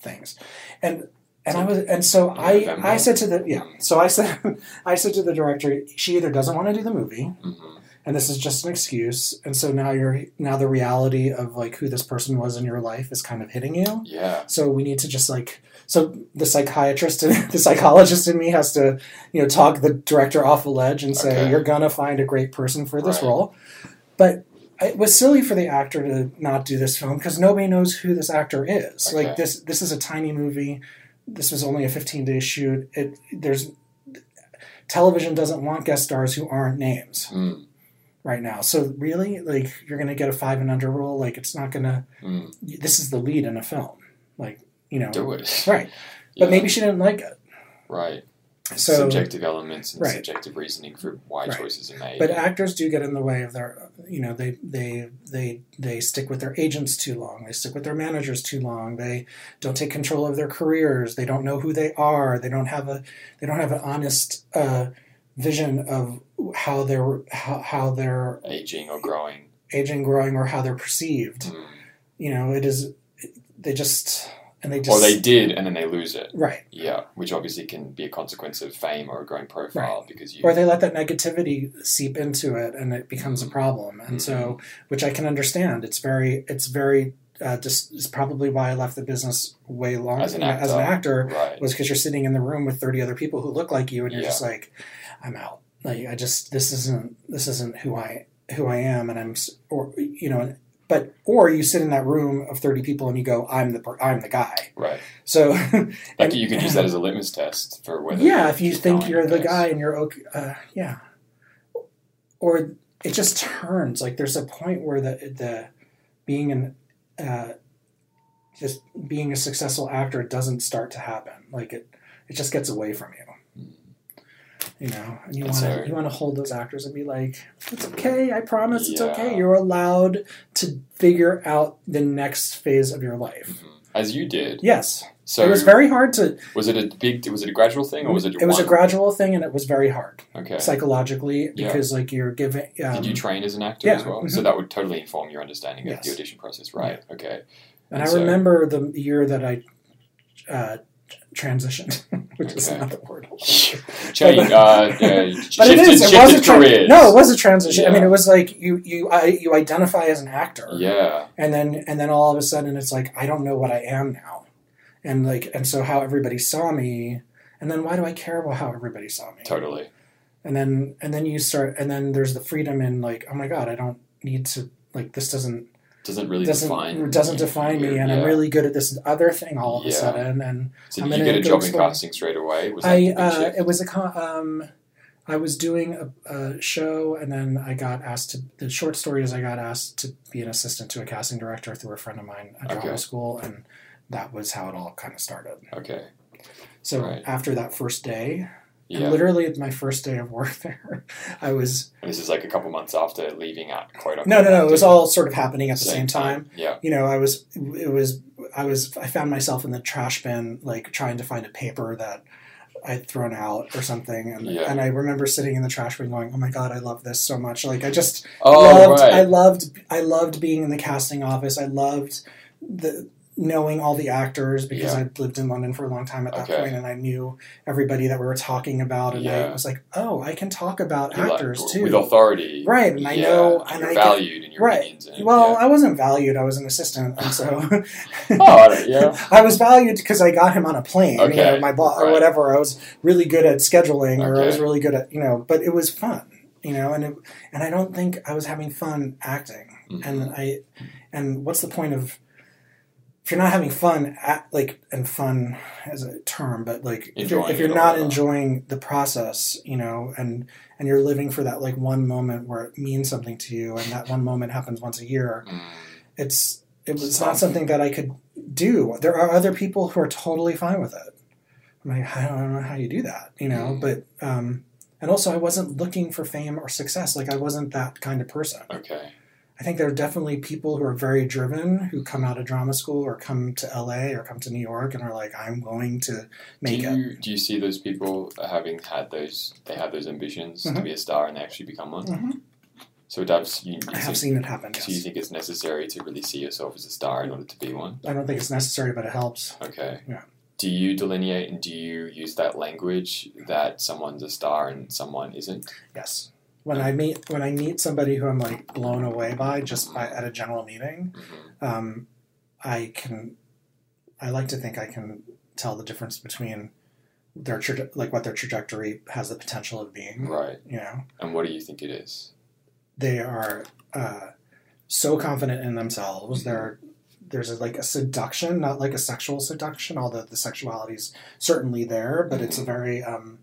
Speaker 2: things," and and I was and so I. I said to the yeah so I said I said to the director, she either doesn't want to do the movie,
Speaker 1: Mhm.
Speaker 2: And this is just an excuse, and so now you're now the reality of like who this person was in your life is kind of hitting you.
Speaker 1: Yeah.
Speaker 2: So we need to just like so the psychiatrist and the psychologist in me has to you know talk the director off a ledge and say
Speaker 1: Okay.
Speaker 2: you're gonna find a great person for this
Speaker 1: Right.
Speaker 2: role, but it was silly for the actor to not do this film because nobody knows who this actor is.
Speaker 1: Okay.
Speaker 2: Like this this is a tiny movie. This was only a 15 day shoot. It there's television doesn't want guest stars who aren't names
Speaker 1: Mm.
Speaker 2: Right now. So really, like you're gonna get a five and under rule. Like it's not gonna.
Speaker 1: Mm.
Speaker 2: This is the lead in a film. Like you know,
Speaker 1: Do it.
Speaker 2: right? But
Speaker 1: Yeah.
Speaker 2: maybe she didn't like it.
Speaker 1: Right.
Speaker 2: So,
Speaker 1: subjective elements and
Speaker 2: Right.
Speaker 1: subjective reasoning for why
Speaker 2: Right.
Speaker 1: choices are made.
Speaker 2: but actors do get in the way of their. You know, they they they they stick with their agents too long. They stick with their managers too long. They don't take control of their careers. They don't know who they are. They don't have a they don't have an honest uh, vision of how they're how, how they're
Speaker 1: Aging or growing.
Speaker 2: aging, growing, or how they're perceived.
Speaker 1: Mm.
Speaker 2: You know, it is they just and they just
Speaker 1: Or they did and then they lose it.
Speaker 2: right.
Speaker 1: Yeah, which obviously can be a consequence of fame or a growing profile because you.
Speaker 2: or they let that negativity seep into it and it becomes a problem and so which i can understand it's very it's very uh, just is probably why i left the business way long
Speaker 1: As an
Speaker 2: know, as an actor
Speaker 1: right.
Speaker 2: was because you're sitting in the room with 30 other people who look like you and you're
Speaker 1: Yeah.
Speaker 2: just like I'm out. Like I just this isn't this isn't who I who I am, and I'm or you know, but or you sit in that room of thirty people and you go, I'm the I'm the guy.
Speaker 1: Right.
Speaker 2: So
Speaker 1: Like
Speaker 2: and-
Speaker 1: you could use that as a litmus test for whether.
Speaker 2: yeah, if you think you're the guy and you're okay, uh, yeah, or it just turns like there's a point where the the being an uh, just being a successful actor doesn't start to happen. Like it, it just gets away from you. You know, and you want to you want to hold those actors and be like, "It's okay. I promise, it's okay. You're allowed to figure out the next phase of your life."
Speaker 1: Mhm. As you did.
Speaker 2: Yes,
Speaker 1: So
Speaker 2: it was very hard to.
Speaker 1: was it a big? Was it a gradual thing or was it?
Speaker 2: it was a gradual thing, and it was very hard
Speaker 1: Okay.
Speaker 2: psychologically
Speaker 1: Yeah.
Speaker 2: because, like, you're giving. Um,
Speaker 1: Did you train as an actor
Speaker 2: yeah,
Speaker 1: as well? So
Speaker 2: mhm.
Speaker 1: that would totally inform your understanding of
Speaker 2: Yes.
Speaker 1: the audition process, right? Okay.
Speaker 2: and I
Speaker 1: so-
Speaker 2: remember the year that I uh, transitioned, which is
Speaker 1: Okay.
Speaker 2: another word.
Speaker 1: Change. Uh, uh,
Speaker 2: But it
Speaker 1: shifted.
Speaker 2: It was a tra- no. It was a transition. I mean, it was like you you I, you identify as an actor,
Speaker 1: Yeah.
Speaker 2: and then and then all of a sudden it's like I don't know what I am now, and like and so how everybody saw me, and then why do I care about how everybody saw me?
Speaker 1: Totally.
Speaker 2: And then and then you start, and then there's the freedom in like, oh my god, I don't need to like this doesn't
Speaker 1: Doesn't really
Speaker 2: doesn't
Speaker 1: define.
Speaker 2: doesn't define me, and I'm really good at this other thing all of a sudden, and
Speaker 1: So
Speaker 2: I'm
Speaker 1: did you get a job in casting straight away? Was
Speaker 2: I uh, it was a con- um, I was doing a, a show, and then I got asked to. The short story is I got asked to be an assistant to a casting director through a friend of mine at drama school, and that was how it all kind of started.
Speaker 1: Okay.
Speaker 2: So
Speaker 1: Right.
Speaker 2: after that first day,
Speaker 1: Yeah.
Speaker 2: and literally it's my first day of work there, I was
Speaker 1: And this is like a couple months after leaving at unquote.
Speaker 2: no, no, no. It was all sort of happening at the same time.
Speaker 1: Yeah.
Speaker 2: you know, I was, it was, I was, I found myself in the trash bin, like trying to find a paper that I'd thrown out or something. And,
Speaker 1: Yeah.
Speaker 2: and I remember sitting in the trash bin going, oh my God, I love this so much. Like I just
Speaker 1: Oh
Speaker 2: loved,
Speaker 1: right.
Speaker 2: I loved, I loved being in the casting office. I loved the, knowing all the actors because
Speaker 1: Yeah.
Speaker 2: I lived in London for a long time at that
Speaker 1: Okay.
Speaker 2: point and I knew everybody that we were talking about. And
Speaker 1: Yeah.
Speaker 2: I was like, oh, I can talk about
Speaker 1: You're like,
Speaker 2: actors too.
Speaker 1: with authority.
Speaker 2: Right, and I know-
Speaker 1: and you're
Speaker 2: I get-
Speaker 1: valued in your
Speaker 2: right. Well,
Speaker 1: yeah.
Speaker 2: I wasn't valued. I was an assistant, and so
Speaker 1: Oh, yeah.
Speaker 2: I was valued because I got him on a plane. You
Speaker 1: Okay,
Speaker 2: know, my boss or whatever. I was really good at scheduling, or I was really good at you know. But it was fun, you know, and it, and I don't think I was having fun acting.
Speaker 1: Mhm.
Speaker 2: And I, and what's the point of if you're not having fun at like and fun as a term, but like if you're, if you're not enjoying the process, you know, and and you're living for that like one moment where it means something to you, and that one moment happens once a year
Speaker 1: Mm,
Speaker 2: it's it was
Speaker 1: It's
Speaker 2: not something that I could do. There are other people who are totally fine with it. I'm like, I don't know how you do that, you know.
Speaker 1: Mm.
Speaker 2: But um, and also, I wasn't looking for fame or success. Like I wasn't that kind of person.
Speaker 1: okay.
Speaker 2: I think there are definitely people who are very driven who come out of drama school or come to LA or come to New York and are like, I'm going to make
Speaker 1: do
Speaker 2: it.
Speaker 1: do you see those people having had those they have those ambitions to
Speaker 2: Mhm.
Speaker 1: be a star and they actually become one?
Speaker 2: Mhm.
Speaker 1: So does you, you
Speaker 2: I have seen it happen.
Speaker 1: so you think it's necessary to really see yourself as a star in order to be one?
Speaker 2: I don't think it's necessary, but it helps.
Speaker 1: Okay.
Speaker 2: Yeah.
Speaker 1: Do you delineate and do you use that language that someone's a star and someone isn't?
Speaker 2: Yes. When I meet when I meet somebody who I'm like blown away by just by at a general meeting,
Speaker 1: hmm
Speaker 2: um, I can, I like to think I can tell the difference between their traje- like what their trajectory has the potential of being.
Speaker 1: Right.
Speaker 2: You know,
Speaker 1: And what do you think it is?
Speaker 2: they are uh, so confident in themselves.
Speaker 1: Mm-hmm.
Speaker 2: They're there's a, like a seduction, not like a sexual seduction, although the sexuality is certainly there, but it's a very um,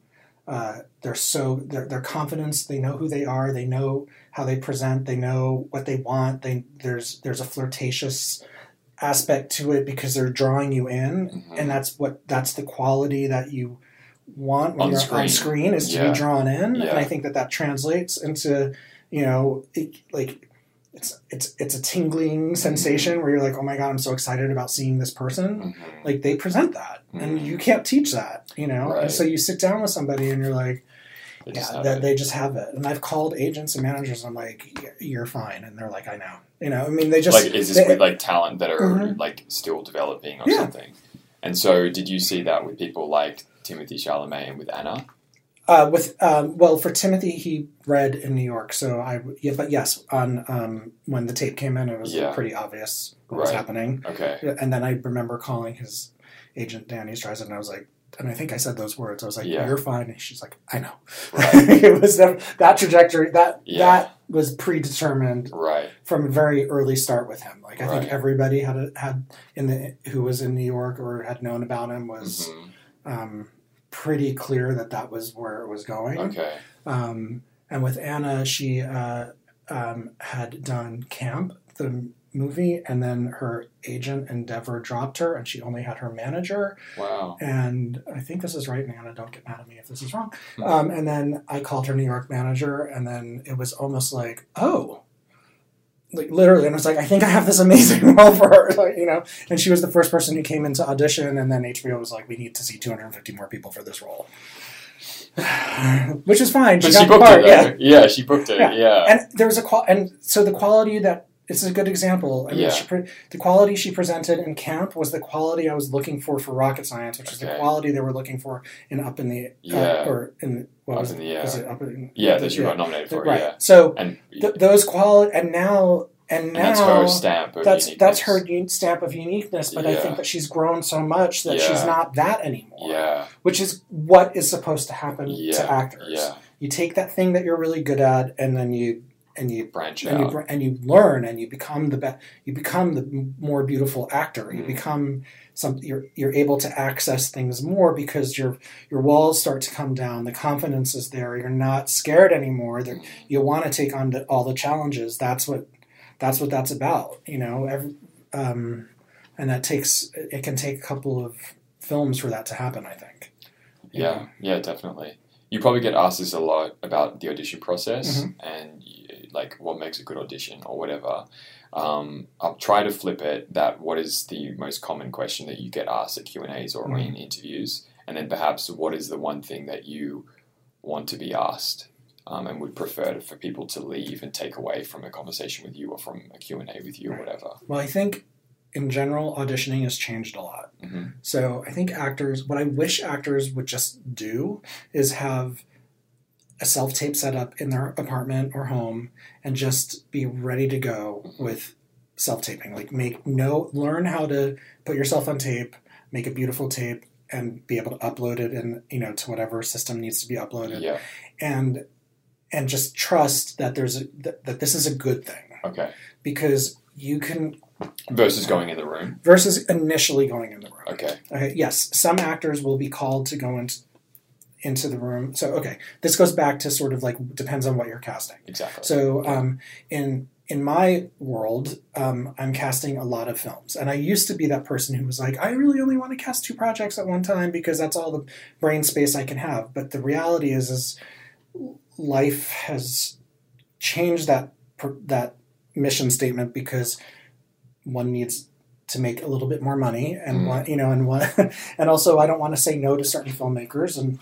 Speaker 2: uh, they're so their their confidence. They know who they are. They know how they present. They know what they want. They there's there's a flirtatious aspect to it because they're drawing you in,
Speaker 1: Mhm.
Speaker 2: and that's what that's the quality that you want when
Speaker 1: On
Speaker 2: you're
Speaker 1: screen.
Speaker 2: on screen is to
Speaker 1: Yeah.
Speaker 2: be drawn in,
Speaker 1: Yeah.
Speaker 2: and I think that that translates into you know it, like it's it's it's a tingling sensation where you're like oh my god I'm so excited about seeing this person
Speaker 1: Mhm.
Speaker 2: like they present that and
Speaker 1: Mhm.
Speaker 2: you can't teach that you know
Speaker 1: Right.
Speaker 2: and so you sit down with somebody and you're like
Speaker 1: They
Speaker 2: yeah that they just have it and I've called agents and managers and I'm like you're fine and they're like I know you know I mean they just
Speaker 1: like is this
Speaker 2: they-
Speaker 1: with like talent that are
Speaker 2: Mhm.
Speaker 1: like still developing or
Speaker 2: Yeah.
Speaker 1: something? And so, did you see that with people like Timothée Chalamet and with Anna?
Speaker 2: Uh, with um, well, for Timothée, he read in New York, so I yeah, but yes, on um, when the tape came in, it was
Speaker 1: Yeah.
Speaker 2: pretty obvious what was happening.
Speaker 1: Okay,
Speaker 2: And then I remember calling his agent Danny Streisand, and I was like, and I think I said those words. I was like,
Speaker 1: Yeah.
Speaker 2: "You're fine." And she's like, "I know."
Speaker 1: Right.
Speaker 2: it was that, that trajectory that
Speaker 1: Yeah.
Speaker 2: that was predetermined
Speaker 1: Right.
Speaker 2: from a very early start with him. Like I
Speaker 1: Right.
Speaker 2: think everybody had a, had in the who was in New York or had known about him was
Speaker 1: Mhm.
Speaker 2: um, pretty clear that that was where it was going.
Speaker 1: Okay.
Speaker 2: Um, and with Anna, she uh, um, had done Camp, the movie, and then her agent Endeavor dropped her, and she only had her manager.
Speaker 1: Wow.
Speaker 2: And I think this is right, Anna, don't get mad at me if this is wrong.
Speaker 1: Hmm.
Speaker 2: Um, and then I called her New York manager, and then it was almost like, oh. Like literally, and I was like, I think I have this amazing role for her, like, you know. And she was the first person who came into audition, and then HBO was like, we need to see 250 more people for this role, which is fine.
Speaker 1: She
Speaker 2: the
Speaker 1: booked
Speaker 2: part,
Speaker 1: it.
Speaker 2: yeah
Speaker 1: Yeah. She booked it.
Speaker 2: Yeah.
Speaker 1: Yeah.
Speaker 2: and there was a qual and so the quality that it's a good example. I mean,
Speaker 1: Yeah.
Speaker 2: she pre- the quality she presented in camp was the quality I was looking for for rocket science, which is the quality they were looking for in up in the uh,
Speaker 1: Yeah.
Speaker 2: or in what
Speaker 1: Up
Speaker 2: was
Speaker 1: in
Speaker 2: it?
Speaker 1: the Air.
Speaker 2: It up in,
Speaker 1: yeah. That she got nominated for.
Speaker 2: right?
Speaker 1: Yeah.
Speaker 2: So
Speaker 1: And,
Speaker 2: th- those quality and now and
Speaker 1: and
Speaker 2: now
Speaker 1: that's her stamp. Of
Speaker 2: that's that's her
Speaker 1: uniqueness.
Speaker 2: un- stamp of uniqueness. But I think that she's grown so much that she's not that anymore.
Speaker 1: Yeah.
Speaker 2: Which is what is supposed to happen
Speaker 1: Yeah.
Speaker 2: to actors.
Speaker 1: Yeah.
Speaker 2: You take that thing that you're really good at, and then you and you
Speaker 1: Branch
Speaker 2: and you
Speaker 1: out.
Speaker 2: br- and you learn and you become the best. You become the more beautiful actor. You
Speaker 1: Mm.
Speaker 2: become some. You're you're able to access things more because your your walls start to come down. The confidence is there. You're not scared anymore. There, you want to take on the, all the challenges. That's what that's what that's about. You know, every, um, and that takes it can take a couple of films for that to happen. I think. You
Speaker 1: Yeah, yeah, definitely. You probably get asked this a lot about the audition process
Speaker 2: Mm-hmm.
Speaker 1: and y- like what makes a good audition or whatever. Um, I'll try to flip it. That what is the most common question that you get asked at Q and A's or
Speaker 2: Mhm.
Speaker 1: in interviews, and then perhaps what is the one thing that you want to be asked um, and would prefer to, for people to leave and take away from a conversation with you or from a Q and A with you or whatever.
Speaker 2: Well, I think in general, auditioning has changed a lot.
Speaker 1: Mhm.
Speaker 2: So I think actors, what I wish actors would just do is have a self tape set up in their apartment or home and just be ready to go with self taping. Like make no learn how to put yourself on tape, make a beautiful tape, and be able to upload it and you know to whatever system needs to be uploaded,
Speaker 1: Yeah.
Speaker 2: and and just trust that there's a that, that this is a good thing
Speaker 1: Okay.
Speaker 2: because you can
Speaker 1: Versus going in the room.
Speaker 2: versus initially going in the room.
Speaker 1: Okay.
Speaker 2: Okay, yes, some actors will be called to go into into the room. So okay, this goes back to sort of like depends on what you're casting.
Speaker 1: Exactly.
Speaker 2: So um, in in my world, um, I'm casting a lot of films, and I used to be that person who was like, I really only want to cast two projects at one time because that's all the brain space I can have. But the reality is, is life has changed that that mission statement because one needs to make a little bit more money and
Speaker 1: Mm.
Speaker 2: one you know and one and also I don't want to say no to certain filmmakers and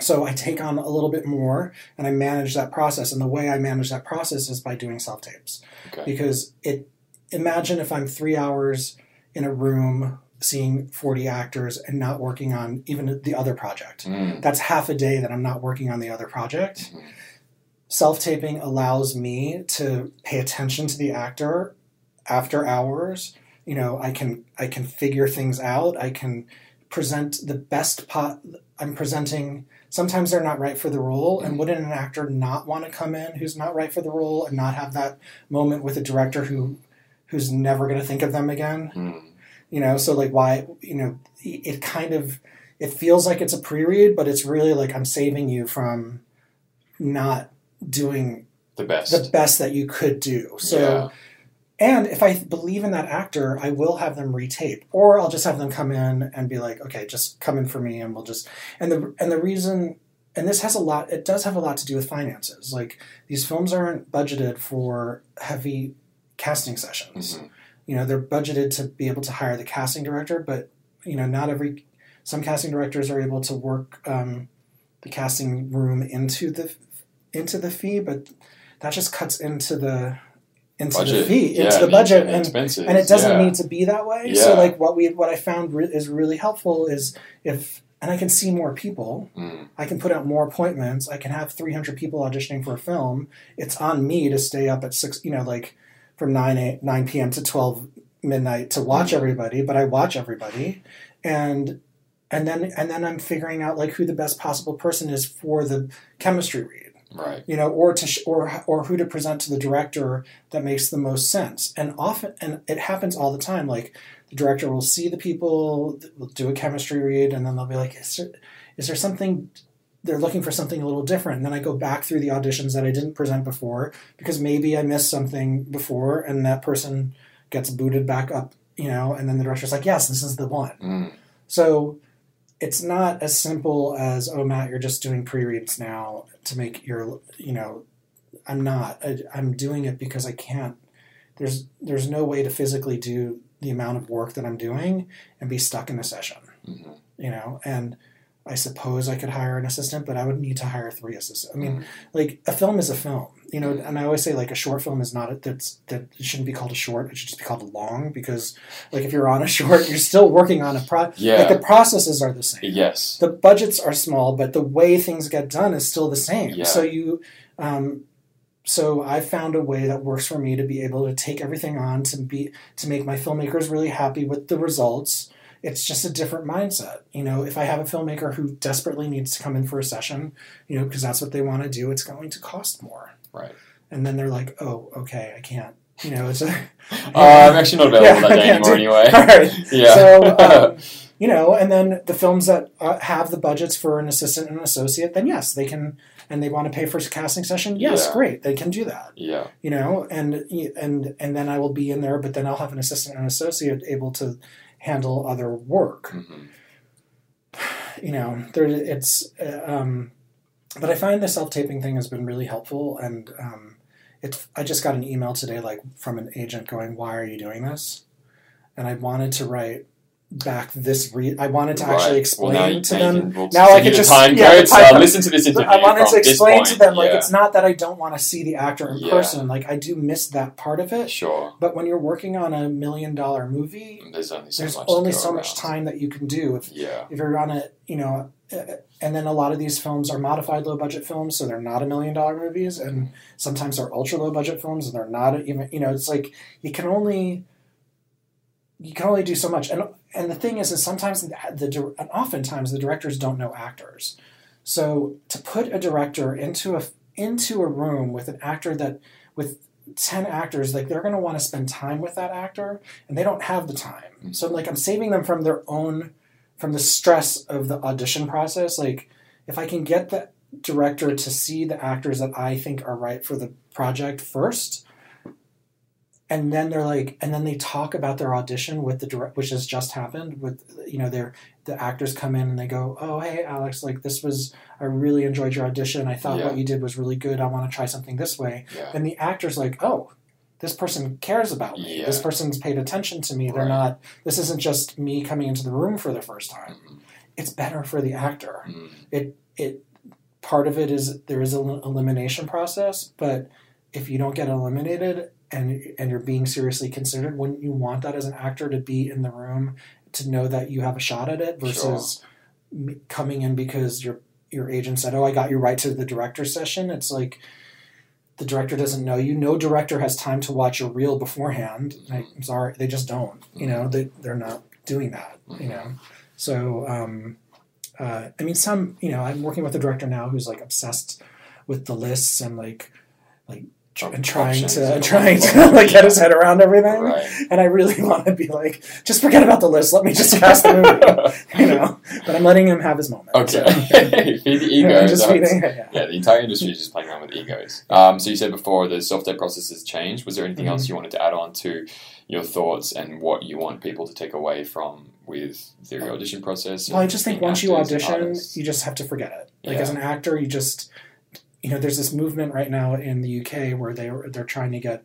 Speaker 2: so I take on a little bit more and I manage that process and the way I manage that process is by doing self tapes
Speaker 1: okay.
Speaker 2: because it imagine if I'm 3 hours in a room seeing 40 actors and not working on even the other project
Speaker 1: Mm.
Speaker 2: that's half a day that I'm not working on the other project.
Speaker 1: Mhm.
Speaker 2: Self taping allows me to pay attention to the actor after hours. You know, I can I can figure things out. I can present the best pot. I'm presenting. Sometimes they're not right for the role, and wouldn't an actor not want to come in who's not right for the role and not have that moment with a director who who's never going to think of them again?
Speaker 1: Mm.
Speaker 2: you know so like why you know it kind of it feels like it's a pre-read but it's really like i'm saving you from not doing
Speaker 1: The best.
Speaker 2: the best that you could do so
Speaker 1: Yeah.
Speaker 2: And if i believe in that actor i will have them retape or i'll just have them come in and be like okay just come in for me and we'll just and the and the reason and this has a lot it does have a lot to do with finances like these films aren't budgeted for heavy casting sessions
Speaker 1: Mhm.
Speaker 2: you know they're budgeted to be able to hire the casting director but you know not every some casting directors are able to work um, the casting room into the into the fee but that just cuts into the into the
Speaker 1: Budget.
Speaker 2: fee into
Speaker 1: I
Speaker 2: the budget
Speaker 1: and
Speaker 2: and and it doesn't
Speaker 1: yeah.
Speaker 2: need to be that way so like what we what i found re- is really helpful is if and i can see more people
Speaker 1: Mm.
Speaker 2: I can put out more appointments. I can have 300 people auditioning for a film. It's on me to stay up at six, you know, like from 9, 8, 9 p.m. to 12 midnight to watch
Speaker 1: Mhm.
Speaker 2: everybody, but I watch everybody. And and then and then I'm figuring out like who the best possible person is for the chemistry read,
Speaker 1: Right.
Speaker 2: you know, or to sh- or or who to present to the director that makes the most sense. And often, and it happens all the time. Like the director will see the people, will do a chemistry read, and then they'll be like, "Is there, is there something?" They're looking for something a little different. And then I go back through the auditions that I didn't present before because maybe I missed something before, and that person gets booted back up, you know. And then the director's like, "Yes, this is the one."
Speaker 1: Mm.
Speaker 2: So it's not as simple as, oh, Matt, you're just doing pre reads now to make your, you know, I'm not. I, I'm doing it because I can't. There's there's no way to physically do the amount of work that I'm doing and be stuck in a session,
Speaker 1: Mhm.
Speaker 2: you know. And I suppose I could hire an assistant, but I would need to hire three assistants. I mean,
Speaker 1: Mhm.
Speaker 2: like a film is a film, you know. And I always say like a short film is not a, that's that it shouldn't be called a short. It should just be called a long because like if you're on a short, you're still working on a pro.
Speaker 1: Yeah.
Speaker 2: Like the processes are the same
Speaker 1: yes.
Speaker 2: the budgets are small, but the way things get done is still the same.
Speaker 1: Yeah.
Speaker 2: So you, um, so I found a way that works for me to be able to take everything on to be to make my filmmakers really happy with the results. It's just a different mindset, you know. If I have a filmmaker who desperately needs to come in for a session, you know, because that's what they want to do, it's going to cost more.
Speaker 1: Right.
Speaker 2: And then they're like, "Oh, okay, I can't." You know, it's a,
Speaker 1: Uh, I'm actually not available
Speaker 2: Yeah,
Speaker 1: that day anymore anyway.
Speaker 2: All right.
Speaker 1: Yeah.
Speaker 2: So, um, you know, and then the films that uh, have the budgets for an assistant and an associate, then yes, they can, and they want to pay for a casting session. Yes,
Speaker 1: Yeah.
Speaker 2: great, they can do that.
Speaker 1: yeah.
Speaker 2: You know, and and and then I will be in there, but then I'll have an assistant and associate able to handle other work.
Speaker 1: hmm
Speaker 2: You know, there it's, uh, um, but I find the self taping thing has been really helpful, and um, it's. I just got an email today, like from an agent, going, "Why are you doing this?" And I wanted to write back this. Re- I wanted to actually explain
Speaker 1: well, now,
Speaker 2: to them.
Speaker 1: You can, we'll
Speaker 2: now I could just-
Speaker 1: time
Speaker 2: yeah, time
Speaker 1: so listen to this interview.
Speaker 2: I wanted to explain to them like
Speaker 1: yeah.
Speaker 2: it's not that I don't want to see the actor in
Speaker 1: Yeah.
Speaker 2: person. Like I do miss that part of it.
Speaker 1: Sure.
Speaker 2: But when you're working on a million dollar movie,
Speaker 1: There's only so
Speaker 2: there's
Speaker 1: much.
Speaker 2: only so much time that you can do. If
Speaker 1: Yeah.
Speaker 2: if you're on a you know, uh, and then a lot of these films are modified low budget films, so they're not a million dollar movies, and sometimes they're ultra low budget films, and they're not even you know. It's like you can only you can only do so much, and and the thing is, is sometimes the, and oftentimes the directors don't know actors, so to put a director into a into a room with an actor that with 10 actors like they're going to want to spend time with that actor and they don't have the time. Mm. So like i'm saving them from their own from the stress of the audition process like if i can get the director to see the actors that i think are right for the project first and then they're like and then they talk about their audition with the direct which has just happened with you know their the actors come in and they go oh hey alex like this was i really enjoyed your audition i thought
Speaker 1: Yeah.
Speaker 2: what you did was really good i want to try something this way
Speaker 1: Yeah.
Speaker 2: and the actor's like, oh, this person cares about me.
Speaker 1: Yeah.
Speaker 2: This person's paid attention to me. They're not. This isn't just me coming into the room for the first time.
Speaker 1: Mhm.
Speaker 2: It's better for the actor.
Speaker 1: Mhm.
Speaker 2: It it part of it is there is an elimination process, but if you don't get eliminated and and you're being seriously considered, wouldn't you want that as an actor to be in the room to know that you have a shot at it versus m coming in because your your agent said, "Oh, I got you right to the director session." It's like the director doesn't know you. No director has time to watch a reel beforehand. I, I'm sorry, they just don't. You know, they they're not doing that. You know, so um, uh, I mean, some you know, I'm working with a director now who's like obsessed with the lists and like like and trying to
Speaker 1: and
Speaker 2: trying to like get his head around everything.
Speaker 1: Right.
Speaker 2: And I really want to be like, just forget about the list. Let me just cast the movie. you know, but I'm letting him have his moment. so-
Speaker 1: Okay. Feed the ego.
Speaker 2: Just feeding. Yeah.
Speaker 1: Yeah, the entire industry is just playing around with egos. Um, so you said before the software process has changed. Was there anything
Speaker 2: Mm-hmm.
Speaker 1: else you wanted to add on to your thoughts and what you want people to take away from with the audition process?
Speaker 2: Well, I just think once you audition, you just have to forget it. Like
Speaker 1: Yeah.
Speaker 2: as an actor, you just you know, there's this movement right now in the UK where they they're trying to get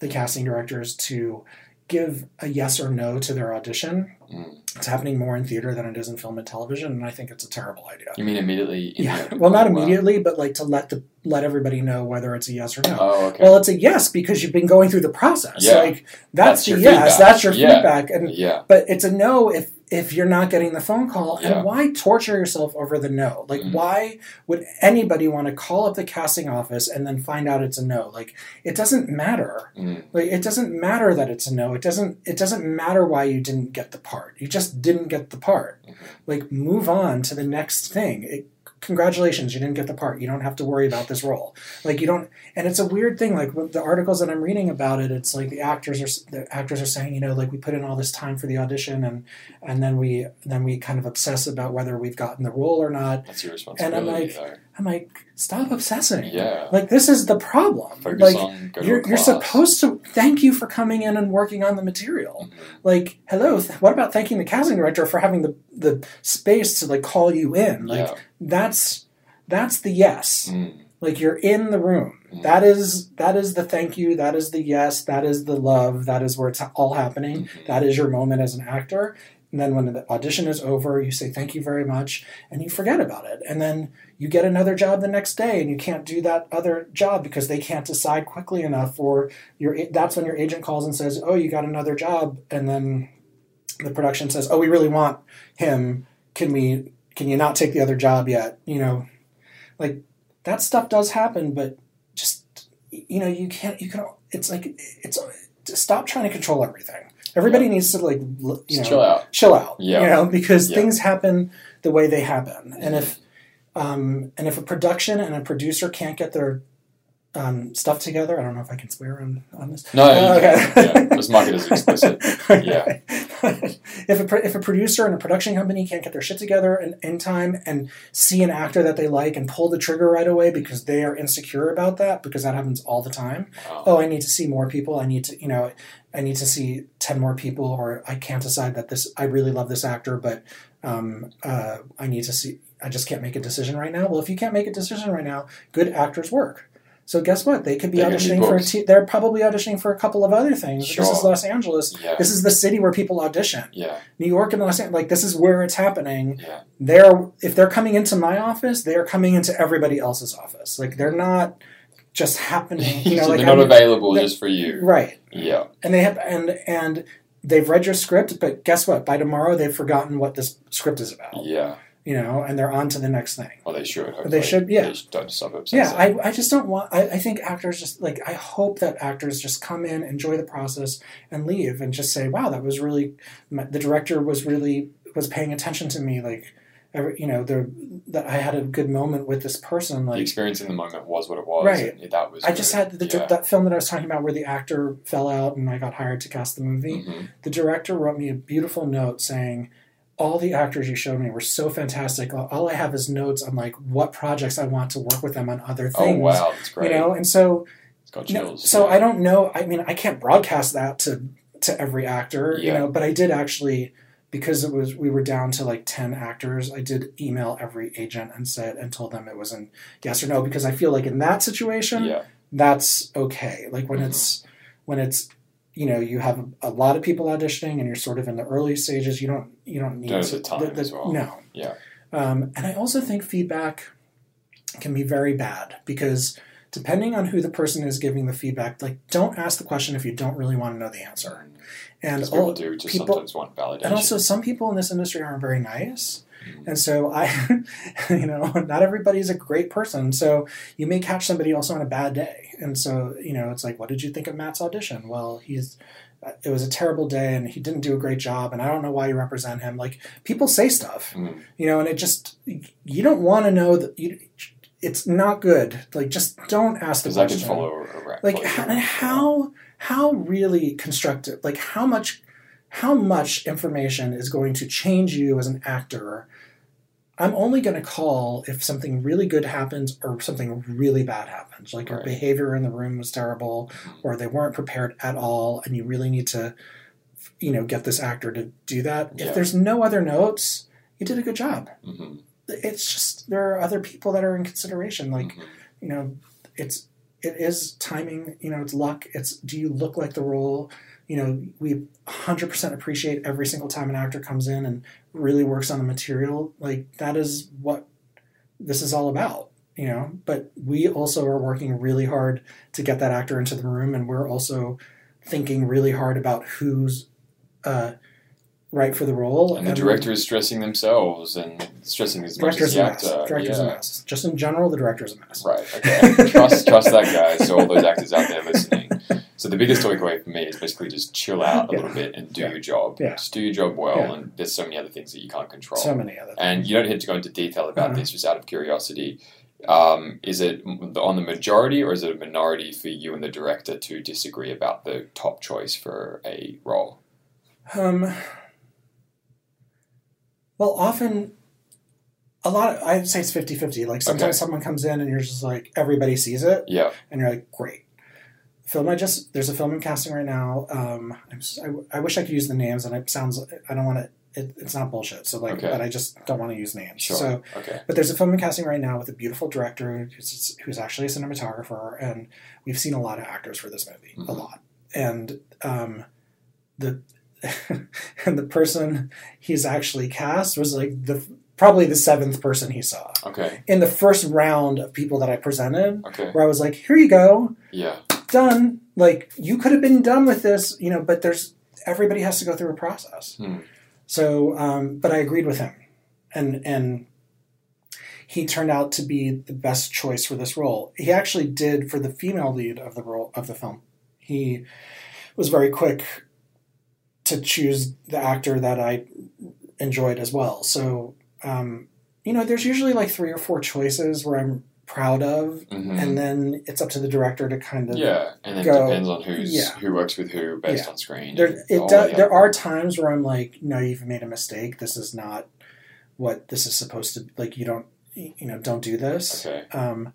Speaker 2: the casting directors to give a yes or no to their audition.
Speaker 1: Mm.
Speaker 2: It's happening more in theater than it is in film and television, and I think it's a terrible idea.
Speaker 1: you mean immediately?
Speaker 2: Yeah,
Speaker 1: the-
Speaker 2: well, not
Speaker 1: oh, wow.
Speaker 2: immediately, but like to let the let everybody know whether it's a yes or no.
Speaker 1: Oh, okay.
Speaker 2: Well, it's a yes because you've been going through the process.
Speaker 1: Yeah.
Speaker 2: Like that's,
Speaker 1: That's your
Speaker 2: yes,
Speaker 1: feedback.
Speaker 2: that's your
Speaker 1: Yeah.
Speaker 2: feedback, and
Speaker 1: yeah.
Speaker 2: but it's a no if if you're not getting the phone call
Speaker 1: Yeah.
Speaker 2: and why torture yourself over the no like
Speaker 1: Mhm.
Speaker 2: why would anybody want to call up the casting office and then find out it's a no like it doesn't matter
Speaker 1: Mm.
Speaker 2: like it doesn't matter that it's a no it doesn't it doesn't matter why you didn't get the part you just didn't get the part.
Speaker 1: Mhm.
Speaker 2: like move on to the next thing. It, congratulations you didn't get the part. You don't have to worry about this role. Like you don't and it's a weird thing like with the articles that i'm reading about it it's like the actors are the actors are saying you know like we put in all this time for the audition and and then we then we kind of obsess about whether we've gotten the role or not.
Speaker 1: That's your responsibility,
Speaker 2: And
Speaker 1: I'm like.
Speaker 2: I'm like stop obsessing
Speaker 1: Yeah.
Speaker 2: like this is the problem
Speaker 1: Focus
Speaker 2: like
Speaker 1: on
Speaker 2: you're, you're supposed to thank you for coming in and working on the material
Speaker 1: Mhm.
Speaker 2: like hello th- what about thanking the casting director for having the the space to like call you in like
Speaker 1: yeah.
Speaker 2: that's that's the yes
Speaker 1: Mm.
Speaker 2: like you're in the room
Speaker 1: Mhm.
Speaker 2: that is that is the thank you that is the yes that is the love that is where it's all happening
Speaker 1: Mhm.
Speaker 2: that is your moment as an actor and then when the audition is over you say thank you very much and you forget about it. And then you get another job the next day and you can't do that other job because they can't decide quickly enough or your that's when your agent calls and says oh you got another job and then the production says oh we really want him. Can we can you not take the other job yet? You know like that stuff does happen but just you know you can't you can it's like it's stop trying to control everything everybody needs to like you know
Speaker 1: chill out.
Speaker 2: chill out
Speaker 1: Yeah.
Speaker 2: you know because
Speaker 1: Yeah.
Speaker 2: things happen the way they happen and if um, and if a production and a producer can't get their um, stuff together i don't know if i can swear on, on this
Speaker 1: No,
Speaker 2: Oh,
Speaker 1: can. yeah. Let's mark it as explicit.
Speaker 2: Okay. if a if a producer and a production company can't get their shit together in, in time and see an actor that they like and pull the trigger right away because they are insecure about that because that happens all the time.
Speaker 1: Wow.
Speaker 2: Oh, I need to see more people. I need to you know I need to see ten more people, or I can't decide that this I really love this actor, but um, uh, I need to see. I just can't make a decision right now. Well, if you can't make a decision right now, good actors work. So guess what? They could be
Speaker 1: They're gonna be
Speaker 2: auditioning for a
Speaker 1: booked.
Speaker 2: t- they're probably auditioning for a couple of other things.
Speaker 1: Sure.
Speaker 2: This is Los Angeles.
Speaker 1: Yeah.
Speaker 2: This is the city where people audition.
Speaker 1: Yeah.
Speaker 2: New York and Los Angeles, like this is where it's happening.
Speaker 1: Yeah.
Speaker 2: They're if they're coming into my office, they are coming into everybody else's office. Like they're not just happening. You know,
Speaker 1: so
Speaker 2: like
Speaker 1: they're not
Speaker 2: I'm-
Speaker 1: available
Speaker 2: they're-
Speaker 1: just for you.
Speaker 2: right.
Speaker 1: Yeah.
Speaker 2: And they have and and they've read your script, but guess what? By tomorrow, they've forgotten what this script is about.
Speaker 1: Yeah.
Speaker 2: You know, and they're on to the next thing.
Speaker 1: Well, they should.
Speaker 2: They should, yeah.
Speaker 1: They don't stop obsessing.
Speaker 2: Yeah, I, I just don't want. I, I think actors just like I hope that actors just come in, enjoy the process, and leave, and just say, "Wow, that was really." The director was really was paying attention to me, like, you know, the that I had a good moment with this person.
Speaker 1: the
Speaker 2: Like,
Speaker 1: experience in the moment was what it was.
Speaker 2: Right.
Speaker 1: and that was.
Speaker 2: I just had the,
Speaker 1: yeah.
Speaker 2: that film that I was talking about where the actor fell out and I got hired to cast the movie.
Speaker 1: Mhm.
Speaker 2: The director wrote me a beautiful note saying. All the actors you showed me were so fantastic. All I have is notes on like what projects I want to work with them on other things.
Speaker 1: Oh
Speaker 2: things.
Speaker 1: wow, that's great.
Speaker 2: You know, and so no, so
Speaker 1: yeah.
Speaker 2: I don't know. I mean, I can't broadcast that to to every actor, you
Speaker 1: Yeah.
Speaker 2: know. But I did actually, because it was we were down to like ten actors. I did email every agent and said and told them it was an yes or no because I feel like in that situation,
Speaker 1: Yeah.
Speaker 2: that's okay. Like when
Speaker 1: Mhm.
Speaker 2: it's when it's you know you have a, lot of people auditioning and you're sort of in the early stages. You don't you don't need
Speaker 1: There's
Speaker 2: to
Speaker 1: time as well.
Speaker 2: No.
Speaker 1: Yeah.
Speaker 2: Um, and I also think feedback can be very bad because depending on who the person is giving the feedback, like don't ask the question if you don't really want to know the answer. And
Speaker 1: people
Speaker 2: all,
Speaker 1: do just
Speaker 2: people-
Speaker 1: sometimes want validation.
Speaker 2: and also some people in this industry aren't very nice.
Speaker 1: Mhm.
Speaker 2: And so I, you know, not everybody's a great person. So you may catch somebody also on a bad day. And so, you know, it's like, what did you think of Matt's audition? Well, he's, it was a terrible day and he didn't do a great job. And I don't know why you represent him. Like people say stuff,
Speaker 1: Mhm.
Speaker 2: you know, and it just, you don't want to know that you, it's not good. Like just don't ask the question
Speaker 1: can follow a
Speaker 2: like how, how really constructive like how much how much information is going to change you as an actor i'm only going to call if something really good happens or something really bad happens like your
Speaker 1: Right.
Speaker 2: behavior in the room was terrible or they weren't prepared at all and you really need to you know get this actor to do that
Speaker 1: Yeah.
Speaker 2: if there's no other notes you did a good job
Speaker 1: Mhm.
Speaker 2: It's just there are other people that are in consideration like
Speaker 1: Mhm.
Speaker 2: you know it's it is timing you know it's luck it's do you look like the role you know we 100% appreciate every single time an actor comes in and really works on the material like that is what this is all about you know but we also are working really hard to get that actor into the room and we're also thinking really hard about who's uh right for the role.
Speaker 1: And the director is stressing themselves and stressing as much as
Speaker 2: director's
Speaker 1: the
Speaker 2: a mess.
Speaker 1: actor.
Speaker 2: Director's
Speaker 1: yeah.
Speaker 2: a mess. Just in general, the director's a mess.
Speaker 1: Right. Okay. trust trust that guy. So all those actors out there listening. So the biggest takeaway for me is basically just chill out a
Speaker 2: Yeah.
Speaker 1: little bit and do
Speaker 2: Yeah.
Speaker 1: your job.
Speaker 2: Yeah.
Speaker 1: Just do your job well,
Speaker 2: Yeah.
Speaker 1: and there's so many other things that you can't control.
Speaker 2: So many other things.
Speaker 1: and you don't have to go into detail about
Speaker 2: Uh-huh.
Speaker 1: this just out of curiosity. Um, is it on the majority or is it a minority for you and the director to disagree about the top choice for a role?
Speaker 2: Um, well, often, a lot, of, I'd say it's 50 50. Like sometimes
Speaker 1: Okay.
Speaker 2: someone comes in and you're just like, everybody sees it,
Speaker 1: Yeah.
Speaker 2: and you're like, great. Film, I just, there's a film in casting right now. Um, I'm just, I, I wish I could use the names, and it sounds, I don't want to, it, it's not bullshit. So, like,
Speaker 1: Okay.
Speaker 2: but I just don't want to use names.
Speaker 1: Sure.
Speaker 2: So,
Speaker 1: okay.
Speaker 2: But there's a film in casting right now with a beautiful director who's, who's actually a cinematographer, and we've seen a lot of actors for this movie, a
Speaker 1: Mhm.
Speaker 2: lot. And um, the and the person he's actually cast was like the probably the seventh person he saw
Speaker 1: Okay.
Speaker 2: in the first round of people that I presented.
Speaker 1: Okay.
Speaker 2: Where I was like, "Here you go,
Speaker 1: Yeah.
Speaker 2: done." Like you could have been done with this, you know. But there's everybody has to go through a process.
Speaker 1: Hmm.
Speaker 2: So, um, but I agreed with him, and and he turned out to be the best choice for this role. He actually did for the female lead of the role of the film. He was very quick to choose the actor that I enjoyed as well. So, um, you know, there's usually like three or four choices where I'm proud of,
Speaker 1: Mhm.
Speaker 2: and then it's up to the director to kind of
Speaker 1: Yeah, and it
Speaker 2: go-
Speaker 1: depends on who's
Speaker 2: Yeah.
Speaker 1: who works with who based
Speaker 2: Yeah.
Speaker 1: on screen.
Speaker 2: there it does,
Speaker 1: the
Speaker 2: there are times where I'm like, no, you've made a mistake. This is not what this is supposed to like. You don't you know don't do this.
Speaker 1: Okay,
Speaker 2: Um,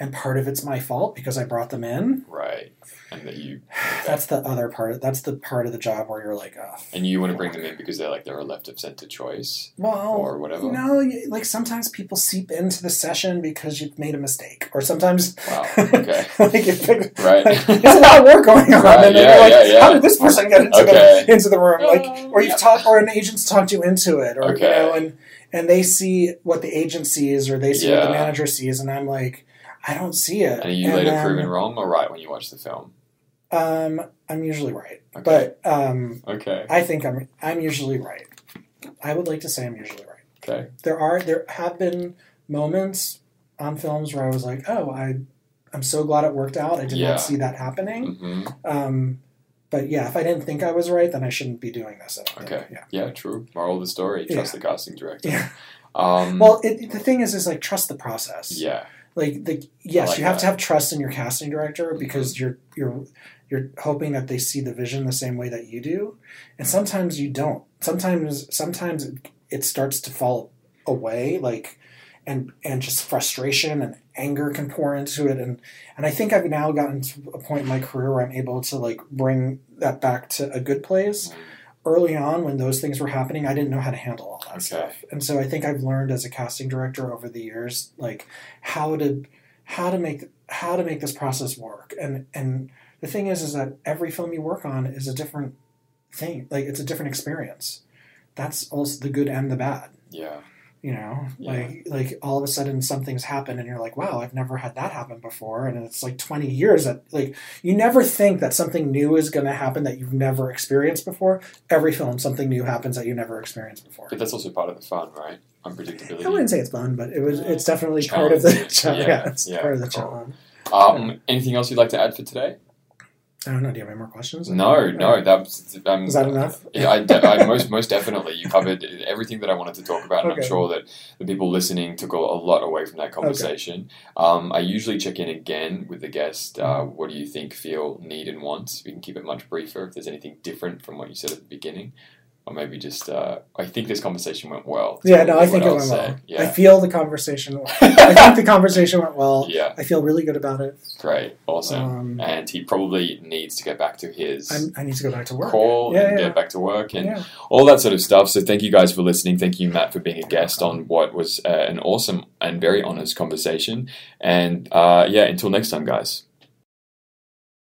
Speaker 2: and part of it's my fault because I brought them in.
Speaker 1: right, and that you
Speaker 2: That's the other part. That's the part of the job where you're like, oh,
Speaker 1: and you want to bring them in because they're like they're a left of center choice
Speaker 2: well,
Speaker 1: or whatever.
Speaker 2: no, you- like sometimes people seep into the session because you've made a mistake, or sometimes
Speaker 1: Wow. Okay.
Speaker 2: like, it,
Speaker 1: Right.
Speaker 2: like, there's a lot of work going on,
Speaker 1: Right,
Speaker 2: and then
Speaker 1: yeah,
Speaker 2: you're like,
Speaker 1: yeah, yeah.
Speaker 2: how did this person get into
Speaker 1: Okay.
Speaker 2: the into the room? Like, oh. or you've
Speaker 1: Yeah.
Speaker 2: talked, or an agent's talked you into it, or you know, and and they see what the agent sees, or they see what the manager sees, and I'm like, I don't see it.
Speaker 1: And are you later
Speaker 2: then,
Speaker 1: proven wrong or right when you watch the film?
Speaker 2: Um, I'm usually right,
Speaker 1: Okay.
Speaker 2: but um,
Speaker 1: Okay.
Speaker 2: I think I'm I'm usually right. I would like to say I'm usually right.
Speaker 1: Okay.
Speaker 2: There are there have been moments on films where I was like, oh, I I'm so glad it worked out. I did
Speaker 1: Yeah.
Speaker 2: not see that happening.
Speaker 1: hmm
Speaker 2: Um, but yeah, if I didn't think I was right, then I shouldn't be doing this. Think.
Speaker 1: Okay.
Speaker 2: Yeah.
Speaker 1: Yeah. True. Moral of the story: trust the casting director.
Speaker 2: Yeah.
Speaker 1: Um,
Speaker 2: Well, it, the thing is, is like trust the process.
Speaker 1: yeah.
Speaker 2: Like the yes,
Speaker 1: like
Speaker 2: you have
Speaker 1: that.
Speaker 2: to have trust in your casting director
Speaker 1: Mm-hmm.
Speaker 2: because you're you're you're hoping that they see the vision the same way that you do, and sometimes you don't. Sometimes sometimes it, it starts to fall away, like and and just frustration and anger can pour into it, and and I think I've now gotten to a point in my career where I'm able to like bring that back to a good place. Early on, when those things were happening, I didn't know how to handle
Speaker 1: Okay.
Speaker 2: stuff, and so I think I've learned as a casting director over the years, like how to how to make how to make this process work. And and the thing is, is that every film you work on is a different thing. Like it's a different experience. That's also the good and the bad.
Speaker 1: Yeah.
Speaker 2: You know,
Speaker 1: Yeah.
Speaker 2: like like all of a sudden something's happened, and you're like, wow, I've never had that happen before, and it's like 20 years that like you never think that something new is going to happen that you've never experienced before. Every film, something new happens that you never experienced before.
Speaker 1: But that's also part of the fun, right? Unpredictability.
Speaker 2: I wouldn't say it's fun, but it was. It's definitely part of the
Speaker 1: Challenge.
Speaker 2: challenge.
Speaker 1: Yeah,
Speaker 2: Yeah, it's
Speaker 1: yeah,
Speaker 2: part of the
Speaker 1: cool.
Speaker 2: challenge.
Speaker 1: Um, anything else you'd like to add for today?
Speaker 2: I don't know. Do you have any more questions?
Speaker 1: No, no. That's um,
Speaker 2: Is that enough?
Speaker 1: Yeah, I, de- I most most definitely you covered everything that I wanted to talk about, and I'm sure that the people listening took a, a lot away from that conversation. Um, I usually check in again with the guest. Uh,
Speaker 2: Mm-hmm.
Speaker 1: what do you think, feel, need, and want? We can keep it much briefer if there's anything different from what you said at the beginning, or maybe just. Uh, I think this conversation went well. That's
Speaker 2: Yeah, no, I think it went
Speaker 1: say.
Speaker 2: well.
Speaker 1: Yeah,
Speaker 2: I feel the conversation. I think the conversation went well.
Speaker 1: yeah,
Speaker 2: I feel really good about it.
Speaker 1: great, awesome.
Speaker 2: Um,
Speaker 1: and he probably needs to get back to his.
Speaker 2: I'm, I need to go back to work.
Speaker 1: Call
Speaker 2: Yeah,
Speaker 1: and
Speaker 2: yeah.
Speaker 1: get back to work and
Speaker 2: Yeah.
Speaker 1: all that sort of stuff. So thank you guys for listening. Thank you, Matt, for being a guest on what was uh, an awesome and very honest conversation. And uh, yeah, until next time, guys.